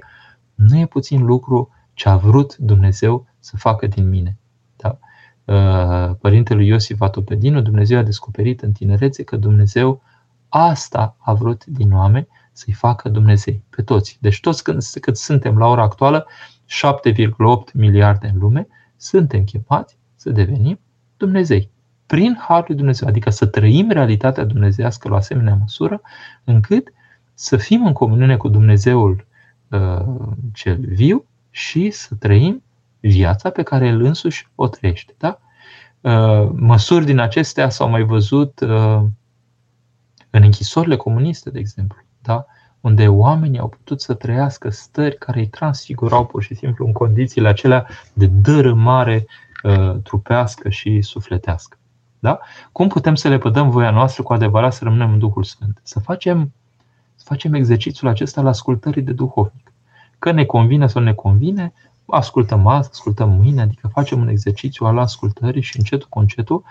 nu e puțin lucru ce a vrut Dumnezeu să facă din mine. Da? Uh, Părintele Iosif Atopedinu, Dumnezeu a descoperit în tinerețe că Dumnezeu asta a vrut din oameni să-i facă Dumnezei, pe toți. Deci toți când, cât suntem la ora actuală, 7,8 miliarde în lume, suntem chemați să devenim Dumnezei. Prin Harul lui Dumnezeu, adică să trăim realitatea dumnezeiască la asemenea măsură, încât să fim în comuniune cu Dumnezeul uh, cel viu și să trăim viața pe care el însuși o trăiește. Da? Uh, măsuri din acestea s-au mai văzut uh, în închisorile comuniste, de exemplu, da? unde oamenii au putut să trăiască stări care îi transfigurau pur și simplu în condițiile acelea de dărâmare uh, trupească și sufletească. Da? Cum putem să le pădăm voia noastră cu adevărat să rămânem în Duhul Sfânt? Să facem, să facem exercițiul acesta la ascultării de duhovnic. Că ne convine sau ne convine, ascultăm azi, ascultăm mâine, adică facem un exercițiu al ascultării și încetul cu încetul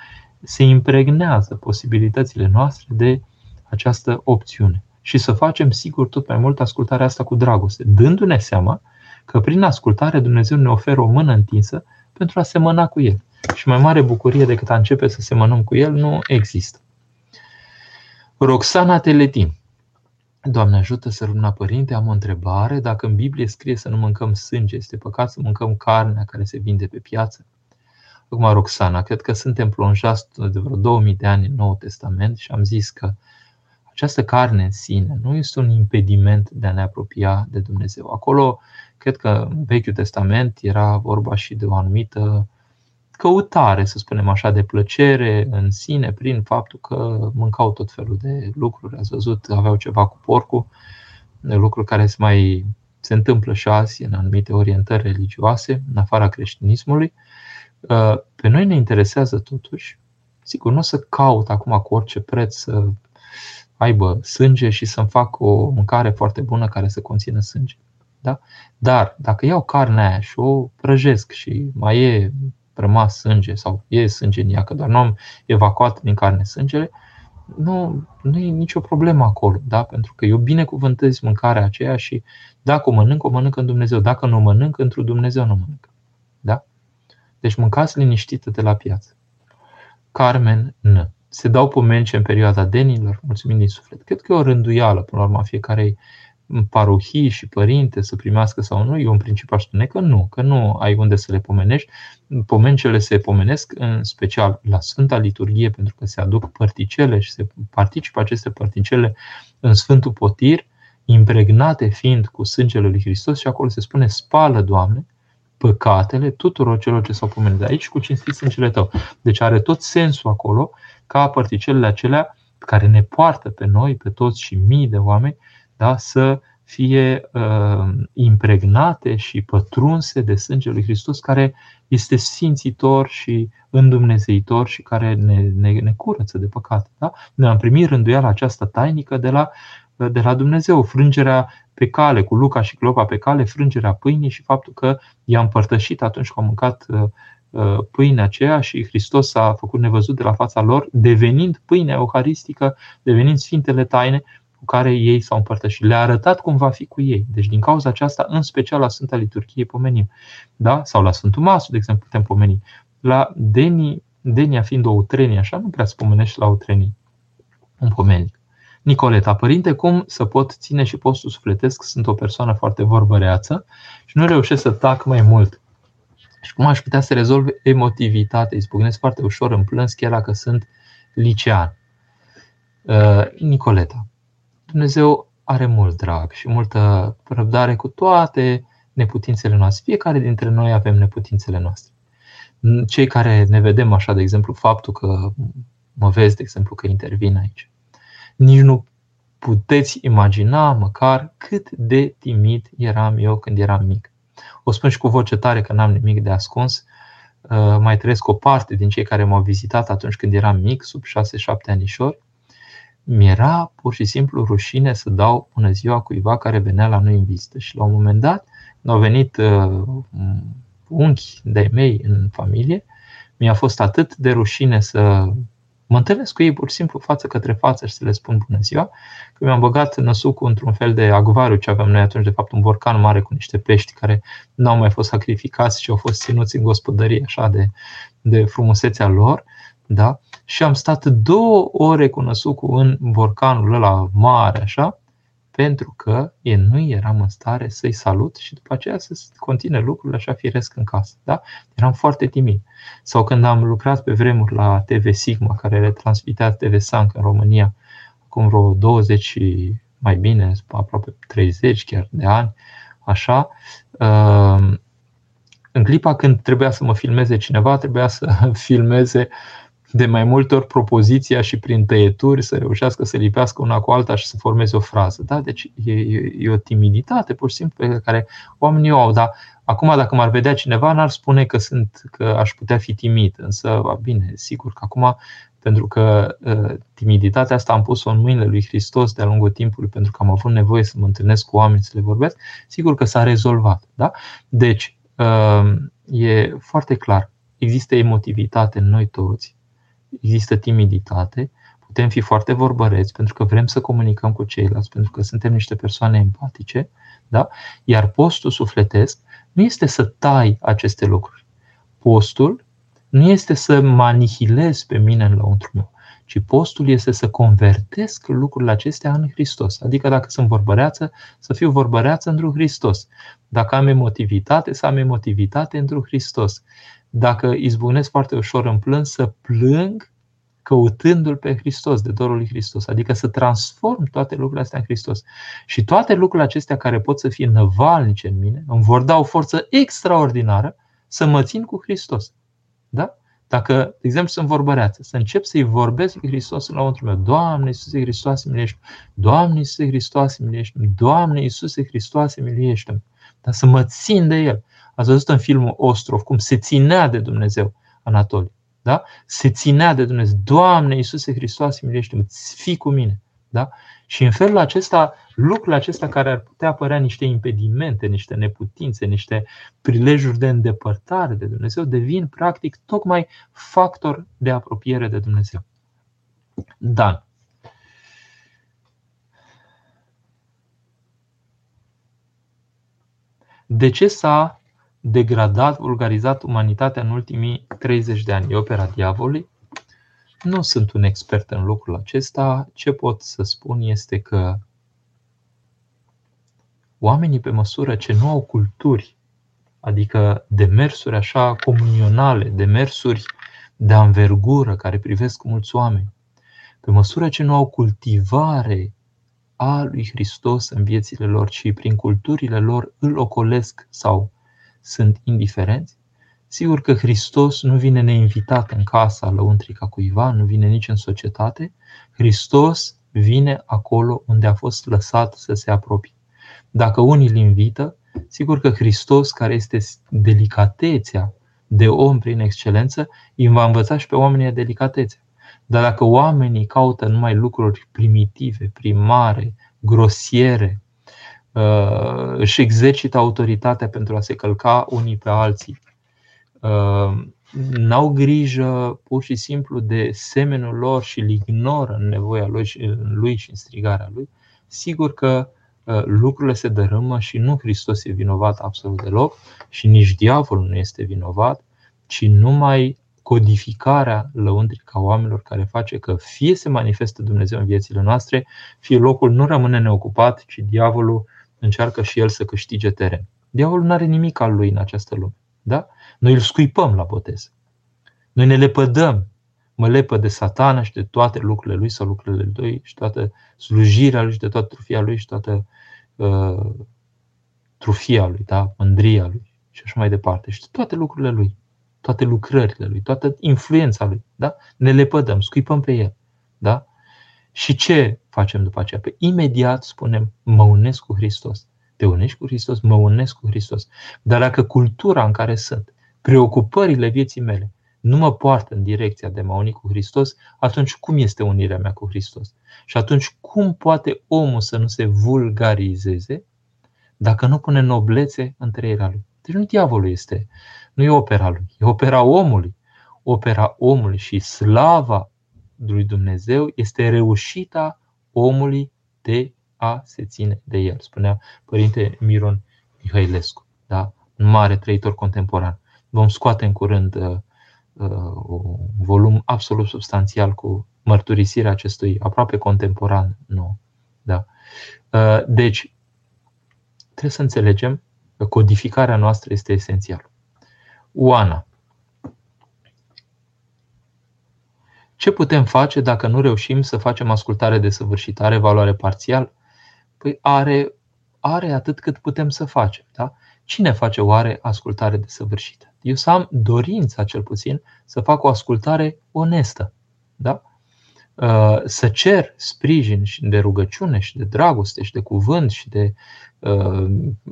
se impregnează posibilitățile noastre de această opțiune. Și să facem, sigur, tot mai mult ascultarea asta cu dragoste, dându-ne seama că prin ascultare Dumnezeu ne oferă o mână întinsă pentru a semăna cu El. Și mai mare bucurie decât a începe să semănăm cu El nu există. Roxana Teletim Doamne ajută să rămână părinte, am o întrebare. Dacă în Biblie scrie să nu mâncăm sânge, este păcat să mâncăm carnea care se vinde pe piață? Acum, Roxana, cred că suntem plonjați de vreo 2000 de ani în Noul Testament și am zis că această carne în sine nu este un impediment de a ne apropia de Dumnezeu. Acolo, cred că în Vechiul Testament era vorba și de o anumită căutare, să spunem așa, de plăcere în sine, prin faptul că mâncau tot felul de lucruri. Ați văzut, aveau ceva cu porcul, lucruri care se mai se întâmplă și azi în anumite orientări religioase, în afara creștinismului. Uh, pe noi ne interesează totuși, sigur, nu o să caut acum cu orice preț să aibă sânge și să-mi fac o mâncare foarte bună care să conțină sânge. Da? Dar dacă iau carnea aia și o prăjesc și mai e rămas sânge sau e sânge în ea, că doar nu am evacuat din carne sângele, nu, nu e nicio problemă acolo, da? pentru că eu binecuvântez mâncarea aceea și dacă o mănânc, o mănânc în Dumnezeu. Dacă nu o mănânc, într Dumnezeu nu mănânc. Da? Deci mâncați liniștită de la piață. Carmen, nu. Se dau pomence în perioada denilor, mulțumim din suflet. Cred că e o rânduială, până la urmă, fiecare parohii și părinte să primească sau nu, eu în principiu aș spune că nu, că nu ai unde să le pomenești. Pomencele se pomenesc în special la Sfânta Liturghie pentru că se aduc părticele și se participă aceste părticele în Sfântul Potir, impregnate fiind cu sângele lui Hristos și acolo se spune spală, Doamne, păcatele tuturor celor ce s-au pomenit de aici cu cinstit sângele tău. Deci are tot sensul acolo ca părticelele acelea care ne poartă pe noi, pe toți și mii de oameni, da, să fie uh, impregnate și pătrunse de sângele lui Hristos, care este sfințitor și îndumnezeitor și care ne, ne, ne curăță de păcate. Da? Noi am primit rânduiala această tainică de la, de la Dumnezeu, frângerea pe cale, cu Luca și Clopa pe cale, frângerea pâinii și faptul că i-a împărtășit atunci când au mâncat uh, uh, pâinea aceea și Hristos a făcut nevăzut de la fața lor, devenind pâinea euharistică, devenind sfintele taine, cu care ei s-au împărtășit. Le-a arătat cum va fi cu ei. Deci din cauza aceasta, în special la Sfânta Liturghie pomenim. Da? Sau la Sfântul Masu, de exemplu, putem pomeni. La Deni, Denia fiind o utrenie, așa, nu prea spomenești la utrenii un pomenic. Nicoleta, părinte, cum să pot ține și postul sufletesc? Sunt o persoană foarte vorbăreață și nu reușesc să tac mai mult. Și cum aș putea să rezolv emotivitate? Izbucnesc foarte ușor în plâns, chiar dacă sunt licean. Uh, Nicoleta. Dumnezeu are mult drag și multă răbdare cu toate neputințele noastre. Fiecare dintre noi avem neputințele noastre. Cei care ne vedem așa, de exemplu, faptul că mă vezi, de exemplu, că intervin aici. Nici nu puteți imagina măcar cât de timid eram eu când eram mic. O spun și cu voce tare că n-am nimic de ascuns. Uh, mai trăiesc o parte din cei care m-au vizitat atunci când eram mic, sub 6-7 anișori. Mi-era pur și simplu rușine să dau bună ziua cuiva care venea la noi în vizită. Și la un moment dat, au venit uh, unchi de mei în familie, mi-a fost atât de rușine să Mă întâlnesc cu ei pur și simplu față către față și să le spun bună ziua, că mi-am băgat năsucul într-un fel de acvariu ce aveam noi atunci, de fapt un borcan mare cu niște pești care nu au mai fost sacrificați și au fost ținuți în gospodărie așa de, de frumusețea lor. Da? Și am stat două ore cu năsucul în borcanul ăla mare, așa, pentru că eu nu eram în stare să-i salut și după aceea să continue lucrurile așa firesc în casă. Da? Eram foarte timid. Sau când am lucrat pe vremuri la TV Sigma, care le transmitea TV Sank în România, acum vreo 20 și mai bine, aproape 30 chiar de ani, așa, uh, în clipa când trebuia să mă filmeze cineva, trebuia să filmeze de mai multe ori propoziția și prin tăieturi să reușească să lipească una cu alta și să formeze o frază. Da? Deci e, e o timiditate pur și simplu pe care oamenii o au. Dar acum dacă m-ar vedea cineva, n-ar spune că, sunt, că aș putea fi timid. Însă, bine, sigur că acum pentru că uh, timiditatea asta am pus-o în mâinile lui Hristos de-a lungul timpului, pentru că am avut nevoie să mă întâlnesc cu oameni, să le vorbesc, sigur că s-a rezolvat. Da? Deci, uh, e foarte clar, există emotivitate în noi toți, există timiditate, putem fi foarte vorbăreți pentru că vrem să comunicăm cu ceilalți, pentru că suntem niște persoane empatice, da? iar postul sufletesc nu este să tai aceste lucruri. Postul nu este să mă anihilez pe mine în lăuntru meu, ci postul este să convertesc lucrurile acestea în Hristos. Adică dacă sunt vorbăreață, să fiu vorbăreață într-un Hristos. Dacă am emotivitate, să am emotivitate într-un Hristos dacă izbucnesc foarte ușor în plâns, să plâng căutându-L pe Hristos, de dorul lui Hristos, adică să transform toate lucrurile astea în Hristos. Și toate lucrurile acestea care pot să fie năvalnice în mine, îmi vor da o forță extraordinară să mă țin cu Hristos. Da? Dacă, de exemplu, sunt vorbăreață, să încep să-i vorbesc lui Hristos în lăuntru meu. Doamne Iisuse Hristoase, miliește Doamne Iisuse Hristoase, miliește Doamne Iisuse Hristoase, miliește Dar să mă țin de El. Ați văzut în filmul Ostrov cum se ținea de Dumnezeu Anatoliu. Da? Se ținea de Dumnezeu. Doamne, Iisuse Hristoase, milește-mă, fii cu mine. Da? Și în felul acesta, lucrurile acestea care ar putea apărea niște impedimente, niște neputințe, niște prilejuri de îndepărtare de Dumnezeu, devin practic tocmai factor de apropiere de Dumnezeu. Dan. De ce s-a degradat, vulgarizat umanitatea în ultimii 30 de ani. E opera diavolului. Nu sunt un expert în lucrul acesta. Ce pot să spun este că oamenii, pe măsură ce nu au culturi, adică demersuri așa comunionale, demersuri de anvergură care privesc mulți oameni, pe măsură ce nu au cultivare a lui Hristos în viețile lor și prin culturile lor îl ocolesc sau sunt indiferenți? Sigur că Hristos nu vine neinvitat în casa lăuntrica cuiva, nu vine nici în societate. Hristos vine acolo unde a fost lăsat să se apropie. Dacă unii îl invită, sigur că Hristos, care este delicatețea de om prin excelență, îi va învăța și pe oamenii delicatețea. Dar dacă oamenii caută numai lucruri primitive, primare, grosiere, Uh, își exercită autoritatea pentru a se călca unii pe alții. Uh, n-au grijă pur și simplu de semenul lor și îl ignoră în nevoia lui și, în lui și în strigarea lui. Sigur că uh, lucrurile se dărâmă și nu Hristos e vinovat absolut deloc și nici diavolul nu este vinovat, ci numai codificarea lăuntrică a oamenilor care face că fie se manifestă Dumnezeu în viețile noastre, fie locul nu rămâne neocupat, ci diavolul încearcă și el să câștige teren. Diavolul nu are nimic al lui în această lume. Da? Noi îl scuipăm la botez. Noi ne lepădăm. Mă lepă de satana și de toate lucrurile lui sau lucrurile lui și toată slujirea lui și de toată trufia lui și toată uh, trufia lui, da? mândria lui și așa mai departe. Și de toate lucrurile lui, toate lucrările lui, toată influența lui. Da? Ne lepădăm, scuipăm pe el. Da? Și ce facem după aceea? Pe imediat spunem, mă unesc cu Hristos. Te unești cu Hristos, mă unesc cu Hristos. Dar dacă cultura în care sunt, preocupările vieții mele, nu mă poartă în direcția de mă uni cu Hristos, atunci cum este unirea mea cu Hristos? Și atunci cum poate omul să nu se vulgarizeze dacă nu pune noblețe în trăirea lui? Deci nu diavolul este, nu e opera lui, e opera omului. Opera omului și slava lui Dumnezeu este reușita omului de a se ține de el, spunea Părinte Miron Mihailescu, da? un mare trăitor contemporan. Vom scoate în curând uh, uh, un volum absolut substanțial cu mărturisirea acestui aproape contemporan nou. Da? Uh, deci, trebuie să înțelegem că codificarea noastră este esențială. Oana. Ce putem face dacă nu reușim să facem ascultare de săvârșitare, valoare parțial? Păi are, are atât cât putem să facem. Da? Cine face oare ascultare de săvârșită? Eu să am dorința, cel puțin, să fac o ascultare onestă. Da? Uh, să cer sprijin și de rugăciune și de dragoste și de cuvânt și de uh,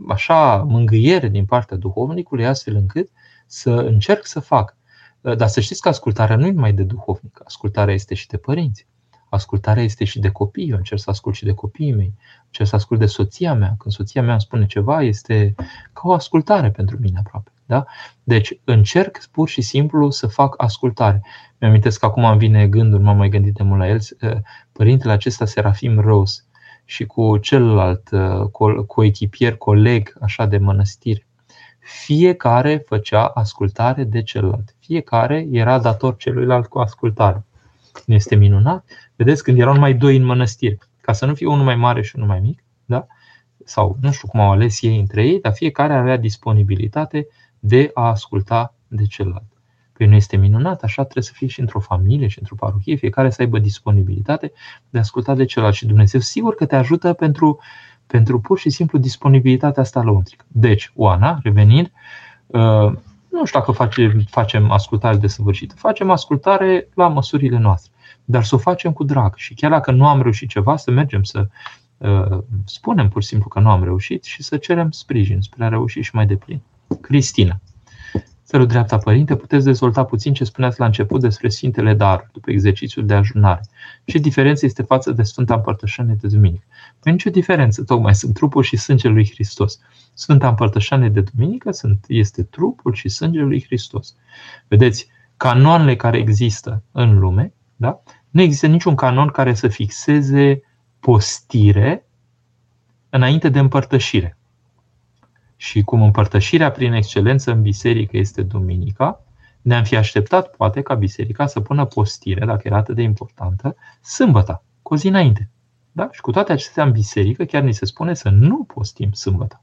așa mângâiere din partea duhovnicului, astfel încât să încerc să fac. Uh, dar să știți că ascultarea nu e numai de duhovnic, ascultarea este și de părinți. Ascultarea este și de copii. Eu încerc să ascult și de copiii mei. Încerc să ascult de soția mea. Când soția mea îmi spune ceva, este ca o ascultare pentru mine aproape. Da? Deci încerc pur și simplu să fac ascultare. Mi-amintesc că acum îmi vine gândul, nu m-am mai gândit de mult la el, uh, părintele acesta, Serafim Rose, și cu celălalt uh, cu echipier, coleg așa de mănăstire. Fiecare făcea ascultare de celălalt. Fiecare era dator celuilalt cu ascultare. Nu este minunat? Vedeți, când erau numai doi în mănăstire, ca să nu fie unul mai mare și unul mai mic, da? sau nu știu cum au ales ei între ei, dar fiecare avea disponibilitate de a asculta de celălalt. Păi nu este minunat, așa trebuie să fie și într-o familie și într-o parohie, fiecare să aibă disponibilitate de a asculta de celălalt. Și Dumnezeu sigur că te ajută pentru, pentru pur și simplu disponibilitatea asta lăuntrică. Deci, Oana, revenind, uh, nu știu dacă face, facem ascultare de săvârșită, facem ascultare la măsurile noastre, dar să o facem cu drag. Și chiar dacă nu am reușit ceva, să mergem să uh, spunem pur și simplu că nu am reușit și să cerem sprijin spre a reuși și mai deplin. Cristina. Felul dreapta părinte, puteți dezvolta puțin ce spuneați la început despre Sfintele Daruri, după exercițiul de ajunare. Ce diferență este față de Sfânta Împărtășanie de Duminică? Păi nicio diferență, tocmai sunt trupul și sângele lui Hristos. Sfânta Împărtășanie de Duminică sunt, este trupul și sângele lui Hristos. Vedeți, canoanele care există în lume, da? nu există niciun canon care să fixeze postire înainte de împărtășire. Și cum împărtășirea prin excelență în biserică este duminica, ne-am fi așteptat poate ca biserica să pună postire, dacă era atât de importantă, sâmbătă, cu o zi înainte. Da? Și cu toate acestea în biserică chiar ni se spune să nu postim sâmbătă.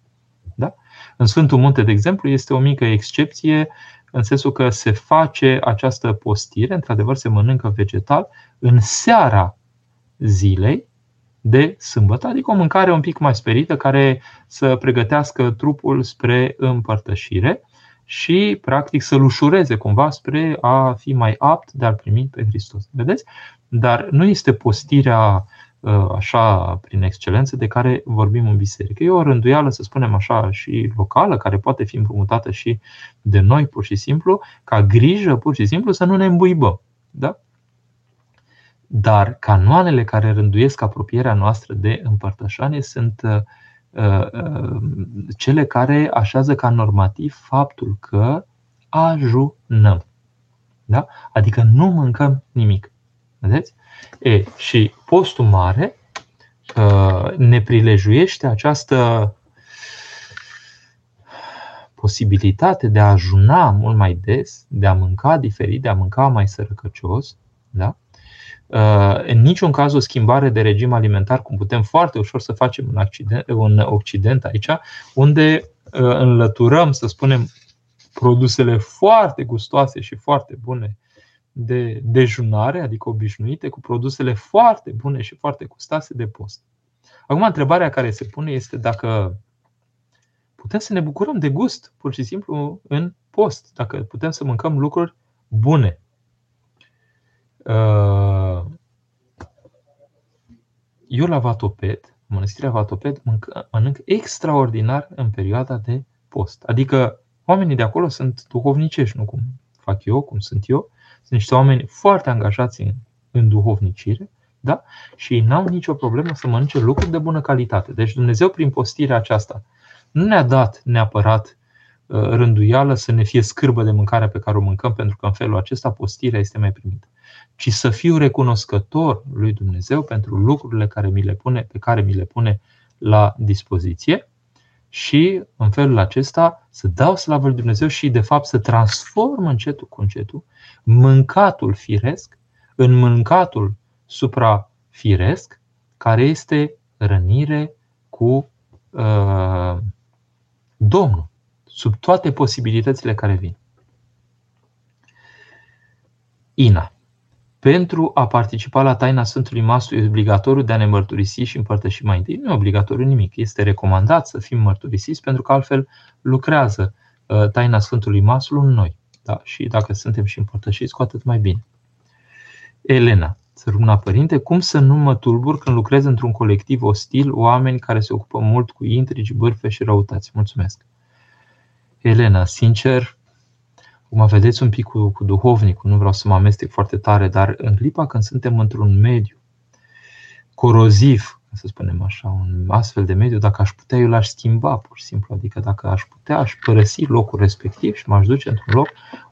Da? În Sfântul Munte, de exemplu, este o mică excepție în sensul că se face această postire, într-adevăr se mănâncă vegetal, în seara zilei, de sâmbătă, adică o mâncare un pic mai sperită care să pregătească trupul spre împărtășire și practic să-l ușureze cumva spre a fi mai apt de a-L primi pe Hristos. Vedeți? Dar nu este postirea ă, așa prin excelență de care vorbim în biserică. E o rânduială, să spunem așa, și locală, care poate fi împrumutată și de noi pur și simplu, ca grijă pur și simplu să nu ne îmbuibăm. Da? Dar canoanele care rânduiesc apropierea noastră de împărtășanie sunt uh, uh, cele care așează ca normativ faptul că ajunăm. Da? Adică nu mâncăm nimic. Vedeți? E, și postul mare uh, ne prilejuiește această posibilitate de a ajuna mult mai des, de a mânca diferit, de a mânca mai sărăcăcios, da? Uh, în niciun caz o schimbare de regim alimentar, cum putem foarte ușor să facem în, Occident, în Occident aici, unde uh, înlăturăm, să spunem, produsele foarte gustoase și foarte bune de dejunare, adică obișnuite, cu produsele foarte bune și foarte gustoase de post. Acum, întrebarea care se pune este dacă putem să ne bucurăm de gust, pur și simplu, în post, dacă putem să mâncăm lucruri bune. Uh, eu la Vatoped, mănăstirea Vatoped, mănânc extraordinar în perioada de post. Adică oamenii de acolo sunt duhovnicești, nu cum fac eu, cum sunt eu. Sunt niște oameni foarte angajați în, în duhovnicire da? și ei n-au nicio problemă să mănânce lucruri de bună calitate. Deci Dumnezeu, prin postirea aceasta, nu ne-a dat neapărat uh, rânduială să ne fie scârbă de mâncarea pe care o mâncăm, pentru că în felul acesta postirea este mai primită, ci să fiu recunoscător lui Dumnezeu pentru lucrurile care mi le pune, pe care mi le pune la dispoziție și în felul acesta să dau slavă lui Dumnezeu și de fapt să transform încetul cu încetul mâncatul firesc în mâncatul suprafiresc, care este rănire cu uh, Domnul, sub toate posibilitățile care vin. Ina. Pentru a participa la taina Sfântului Maslu e obligatoriu de a ne mărturisi și împărtăși mai întâi. Nu e obligatoriu nimic. Este recomandat să fim mărturisiți pentru că altfel lucrează uh, taina Sfântului Maslu în noi. Da? Și dacă suntem și împărtășiți, cu atât mai bine. Elena. Săruna Părinte, cum să nu mă tulbur când lucrez într-un colectiv ostil, oameni care se ocupă mult cu intrigi, bârfe și răutăți? Mulțumesc. Elena, sincer, cum vedeți un pic cu, cu duhovnicul, nu vreau să mă amestec foarte tare, dar în clipa când suntem într-un mediu coroziv, să spunem așa, un astfel de mediu, dacă aș putea, eu l-aș schimba pur și simplu. Adică dacă aș putea, aș părăsi locul respectiv și m-aș duce într-un loc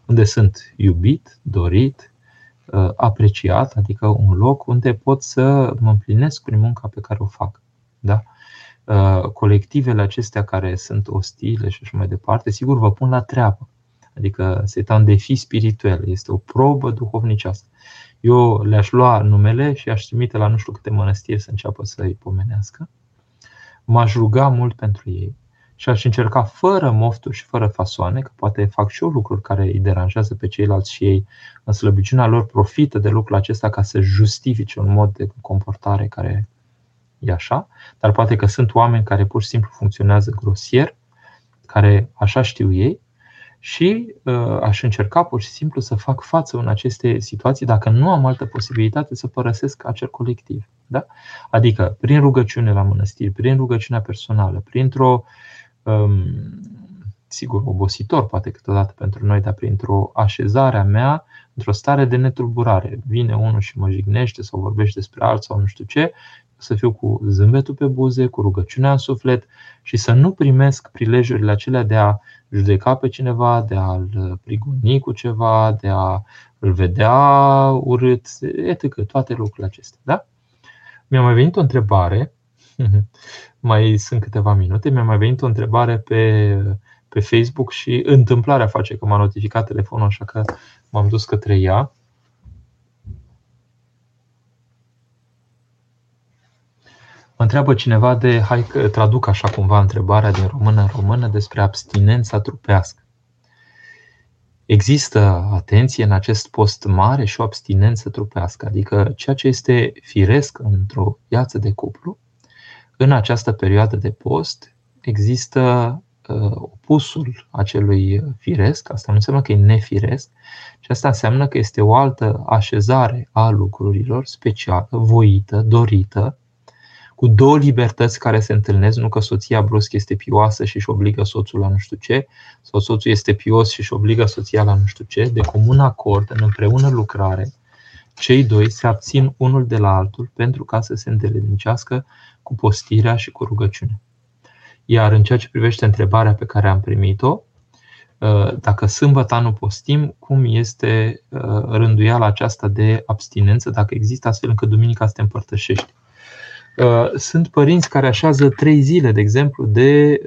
unde sunt iubit, dorit, Uh, apreciat, adică un loc unde pot să mă împlinesc prin munca pe care o fac. Da? Uh, colectivele acestea care sunt ostile și așa mai departe, sigur vă pun la treabă. Adică se un defi spiritual, este o probă duhovnicească. Eu le-aș lua numele și aș trimite la nu știu câte mănăstiri să înceapă să îi pomenească. M-aș ruga mult pentru ei și aș încerca fără mofturi și fără fasoane, că poate fac și eu lucruri care îi deranjează pe ceilalți și ei în slăbiciunea lor profită de lucrul acesta ca să justifice un mod de comportare care e așa, dar poate că sunt oameni care pur și simplu funcționează grosier, care așa știu ei și uh, aș încerca pur și simplu să fac față în aceste situații dacă nu am altă posibilitate să părăsesc acel colectiv. Da? Adică prin rugăciune la mănăstiri, prin rugăciunea personală, printr-o uh, sigur, obositor poate câteodată pentru noi, dar printr-o așezare a mea, într-o stare de netulburare. Vine unul și mă jignește sau vorbește despre alții sau nu știu ce, să fiu cu zâmbetul pe buze, cu rugăciunea în suflet și să nu primesc prilejurile acelea de a judeca pe cineva, de a-l prigoni cu ceva, de a îl vedea urât, etc. Toate lucrurile acestea. Da? Mi-a mai venit o întrebare mai sunt câteva minute. Mi-a mai venit o întrebare pe, pe Facebook și întâmplarea face că m-a notificat telefonul, așa că m-am dus către ea. Mă întreabă cineva de, hai că traduc așa cumva întrebarea din română în română despre abstinența trupească. Există, atenție, în acest post mare și o abstinență trupească, adică ceea ce este firesc într-o viață de cuplu, în această perioadă de post există uh, opusul acelui firesc, asta nu înseamnă că e nefiresc, și asta înseamnă că este o altă așezare a lucrurilor specială, voită, dorită, cu două libertăți care se întâlnesc, nu că soția brusc este pioasă și își obligă soțul la nu știu ce, sau soțul este pios și își obligă soția la nu știu ce, de comun acord, în împreună lucrare, cei doi se abțin unul de la altul pentru ca să se îndeletnicească cu postirea și cu rugăciunea. Iar în ceea ce privește întrebarea pe care am primit-o, uh, dacă sâmbătă nu postim, cum este uh, rânduiala aceasta de abstinență, dacă există astfel încât duminica să te împărtășești. Uh, sunt părinți care așează trei zile, de exemplu, de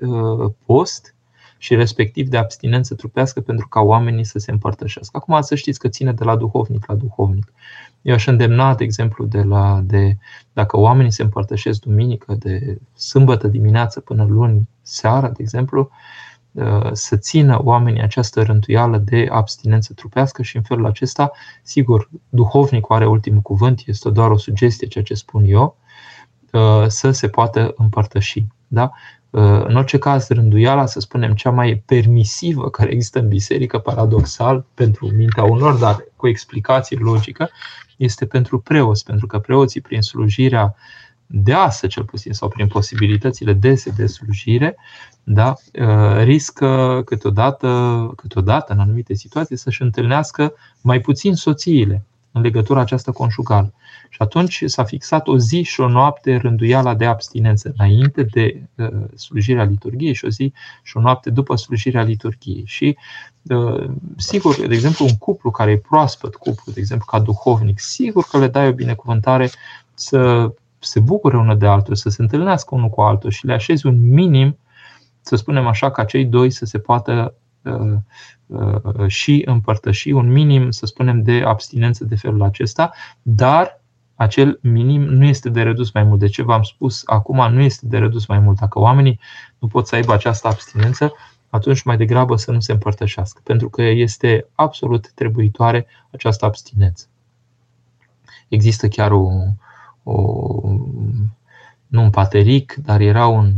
post și respectiv de abstinență trupească pentru ca oamenii să se împărtășească. Acum să știți că ține de la duhovnic la duhovnic. Eu aș îndemna, de exemplu, de la, de, dacă oamenii se împărtășesc duminică, de sâmbătă dimineață până luni seara, de exemplu, uh, să țină oamenii această rântuială de abstinență trupească și în felul acesta, sigur, duhovnicul are ultimul cuvânt, este doar o sugestie ceea ce spun eu, uh, să se poată împărtăși. Da? În orice caz, rânduiala, să spunem, cea mai permisivă care există în biserică, paradoxal, pentru mintea unor, dar cu explicație logică, este pentru preoți, pentru că preoții, prin slujirea deasă, cel puțin, sau prin posibilitățile dese de slujire, da, uh, riscă câteodată, câteodată, în anumite situații, să-și întâlnească mai puțin soțiile în legătura aceasta conjugală. Și atunci s-a fixat o zi și o noapte rânduiala de abstinență înainte de uh, slujirea liturgiei și o zi și o noapte după slujirea liturgiei. Și uh, sigur, de exemplu, un cuplu care e proaspăt, cuplu, de exemplu, ca duhovnic, sigur că le dai o binecuvântare să se bucure unul de altul, să se întâlnească unul cu altul și le așezi un minim, să spunem așa, ca cei doi să se poată uh, uh, și împărtăși un minim, să spunem, de abstinență de felul acesta, dar acel minim nu este de redus mai mult. De ce v-am spus acum, nu este de redus mai mult. Dacă oamenii nu pot să aibă această abstinență, atunci mai degrabă să nu se împărtășească, pentru că este absolut trebuitoare această abstinență. Există chiar o, o, nu un pateric, dar era un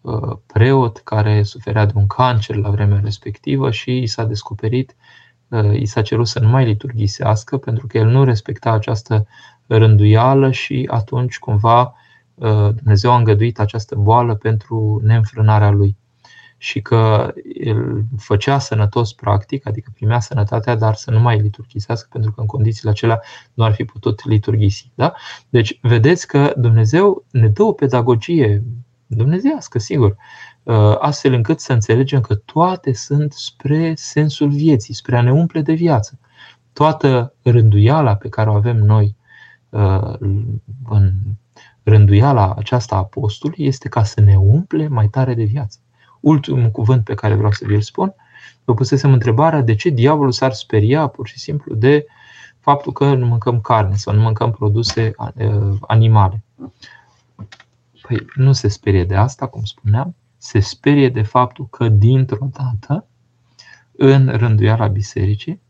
uh, preot care suferea de un cancer la vremea respectivă și i s-a descoperit, uh, i s-a cerut să nu mai liturghisească pentru că el nu respecta această rânduială și atunci cumva uh, Dumnezeu a îngăduit această boală pentru neînfrânarea lui și că el făcea sănătos practic, adică primea sănătatea, dar să nu mai liturghisească, pentru că în condițiile acelea nu ar fi putut liturghisi. Da? Deci, vedeți că Dumnezeu ne dă o pedagogie dumnezească, sigur, uh, astfel încât să înțelegem că toate sunt spre sensul vieții, spre a ne umple de viață. Toată rânduiala pe care o avem noi uh, în rânduiala aceasta a apostolului este ca să ne umple mai tare de viață ultimul cuvânt pe care vreau să vi-l spun, vă pusesem întrebarea de ce diavolul s-ar speria pur și simplu de faptul că nu mâncăm carne sau nu mâncăm produse uh, animale. Păi nu se sperie de asta, cum spuneam, se sperie de faptul că dintr-o dată, în rânduiala bisericii,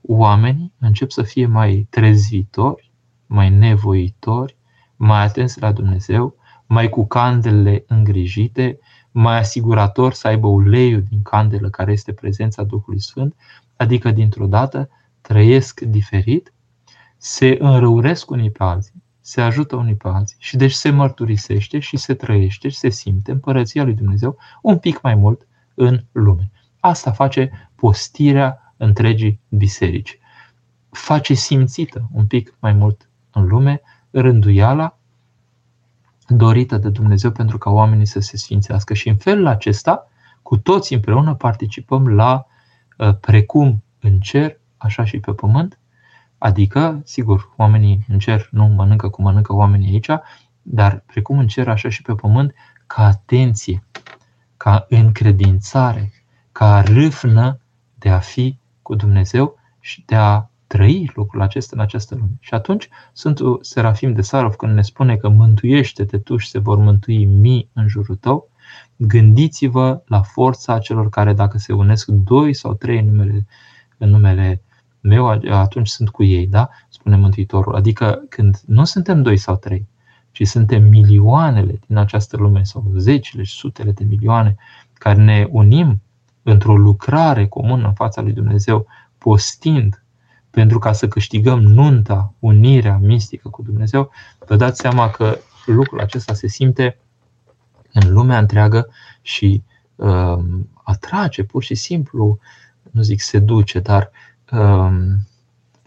oamenii încep să fie mai trezvitori, mai nevoitori, mai atenți la Dumnezeu, mai cu candelele îngrijite, mai asigurator să aibă uleiul din candelă care este prezența Duhului Sfânt, adică dintr-o dată trăiesc diferit, se înrăuresc unii pe alții, se ajută unii pe alții și deci se mărturisește și se trăiește și se simte împărăția lui Dumnezeu un pic mai mult în lume. Asta face postirea întregii biserici. Face simțită un pic mai mult în lume rânduiala dorită de Dumnezeu pentru ca oamenii să se sfințească. Și în felul acesta, cu toți împreună participăm la uh, precum în cer, așa și pe pământ, adică, sigur, oamenii în cer nu mănâncă cum mănâncă oamenii aici, dar precum în cer, așa și pe pământ, ca atenție, ca încredințare, ca râfnă de a fi cu Dumnezeu și de a trăi lucrul acesta în această lume. Și atunci Sfântul Serafim de Sarov, când ne spune că mântuiește-te tu și se vor mântui mii în jurul tău, gândiți-vă la forța celor care dacă se unesc doi sau trei în numele, în numele meu, atunci sunt cu ei, da? Spune Mântuitorul. Adică când nu suntem doi sau trei, ci suntem milioanele din această lume sau zecile și sutele de milioane care ne unim într-o lucrare comună în fața lui Dumnezeu, postind pentru ca să câștigăm nunta, unirea mistică cu Dumnezeu, vă dați seama că lucrul acesta se simte în lumea întreagă și uh, atrage pur și simplu, nu zic seduce, dar uh,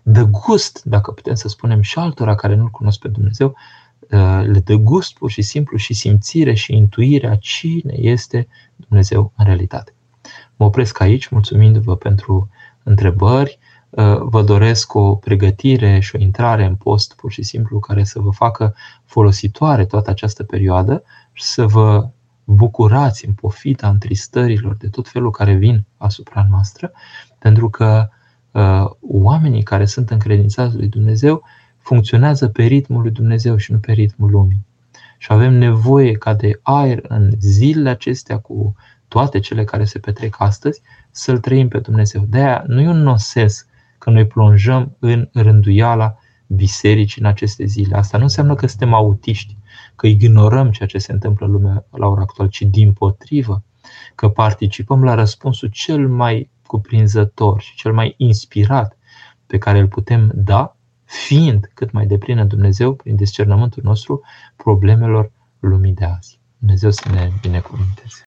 dă gust, dacă putem să spunem, și altora care nu-L cunosc pe Dumnezeu, uh, le dă gust pur și simplu și simțire și intuirea cine este Dumnezeu în realitate. Mă opresc aici, mulțumindu-vă pentru întrebări. Uh, vă doresc o pregătire și o intrare în post pur și simplu care să vă facă folositoare toată această perioadă și să vă bucurați în pofita întristărilor de tot felul care vin asupra noastră, pentru că uh, oamenii care sunt încredințați lui Dumnezeu funcționează pe ritmul lui Dumnezeu și nu pe ritmul lumii. Și avem nevoie ca de aer în zilele acestea cu toate cele care se petrec astăzi, să-L trăim pe Dumnezeu. De aia nu e un nonsens că noi plonjăm în rânduiala bisericii în aceste zile. Asta nu înseamnă că suntem autiști, că ignorăm ceea ce se întâmplă în lumea la ora actuală, ci din potrivă, că participăm la răspunsul cel mai cuprinzător și cel mai inspirat pe care îl putem da, fiind cât mai deplină Dumnezeu prin discernământul nostru problemelor lumii de azi. Dumnezeu să ne binecuvânteze.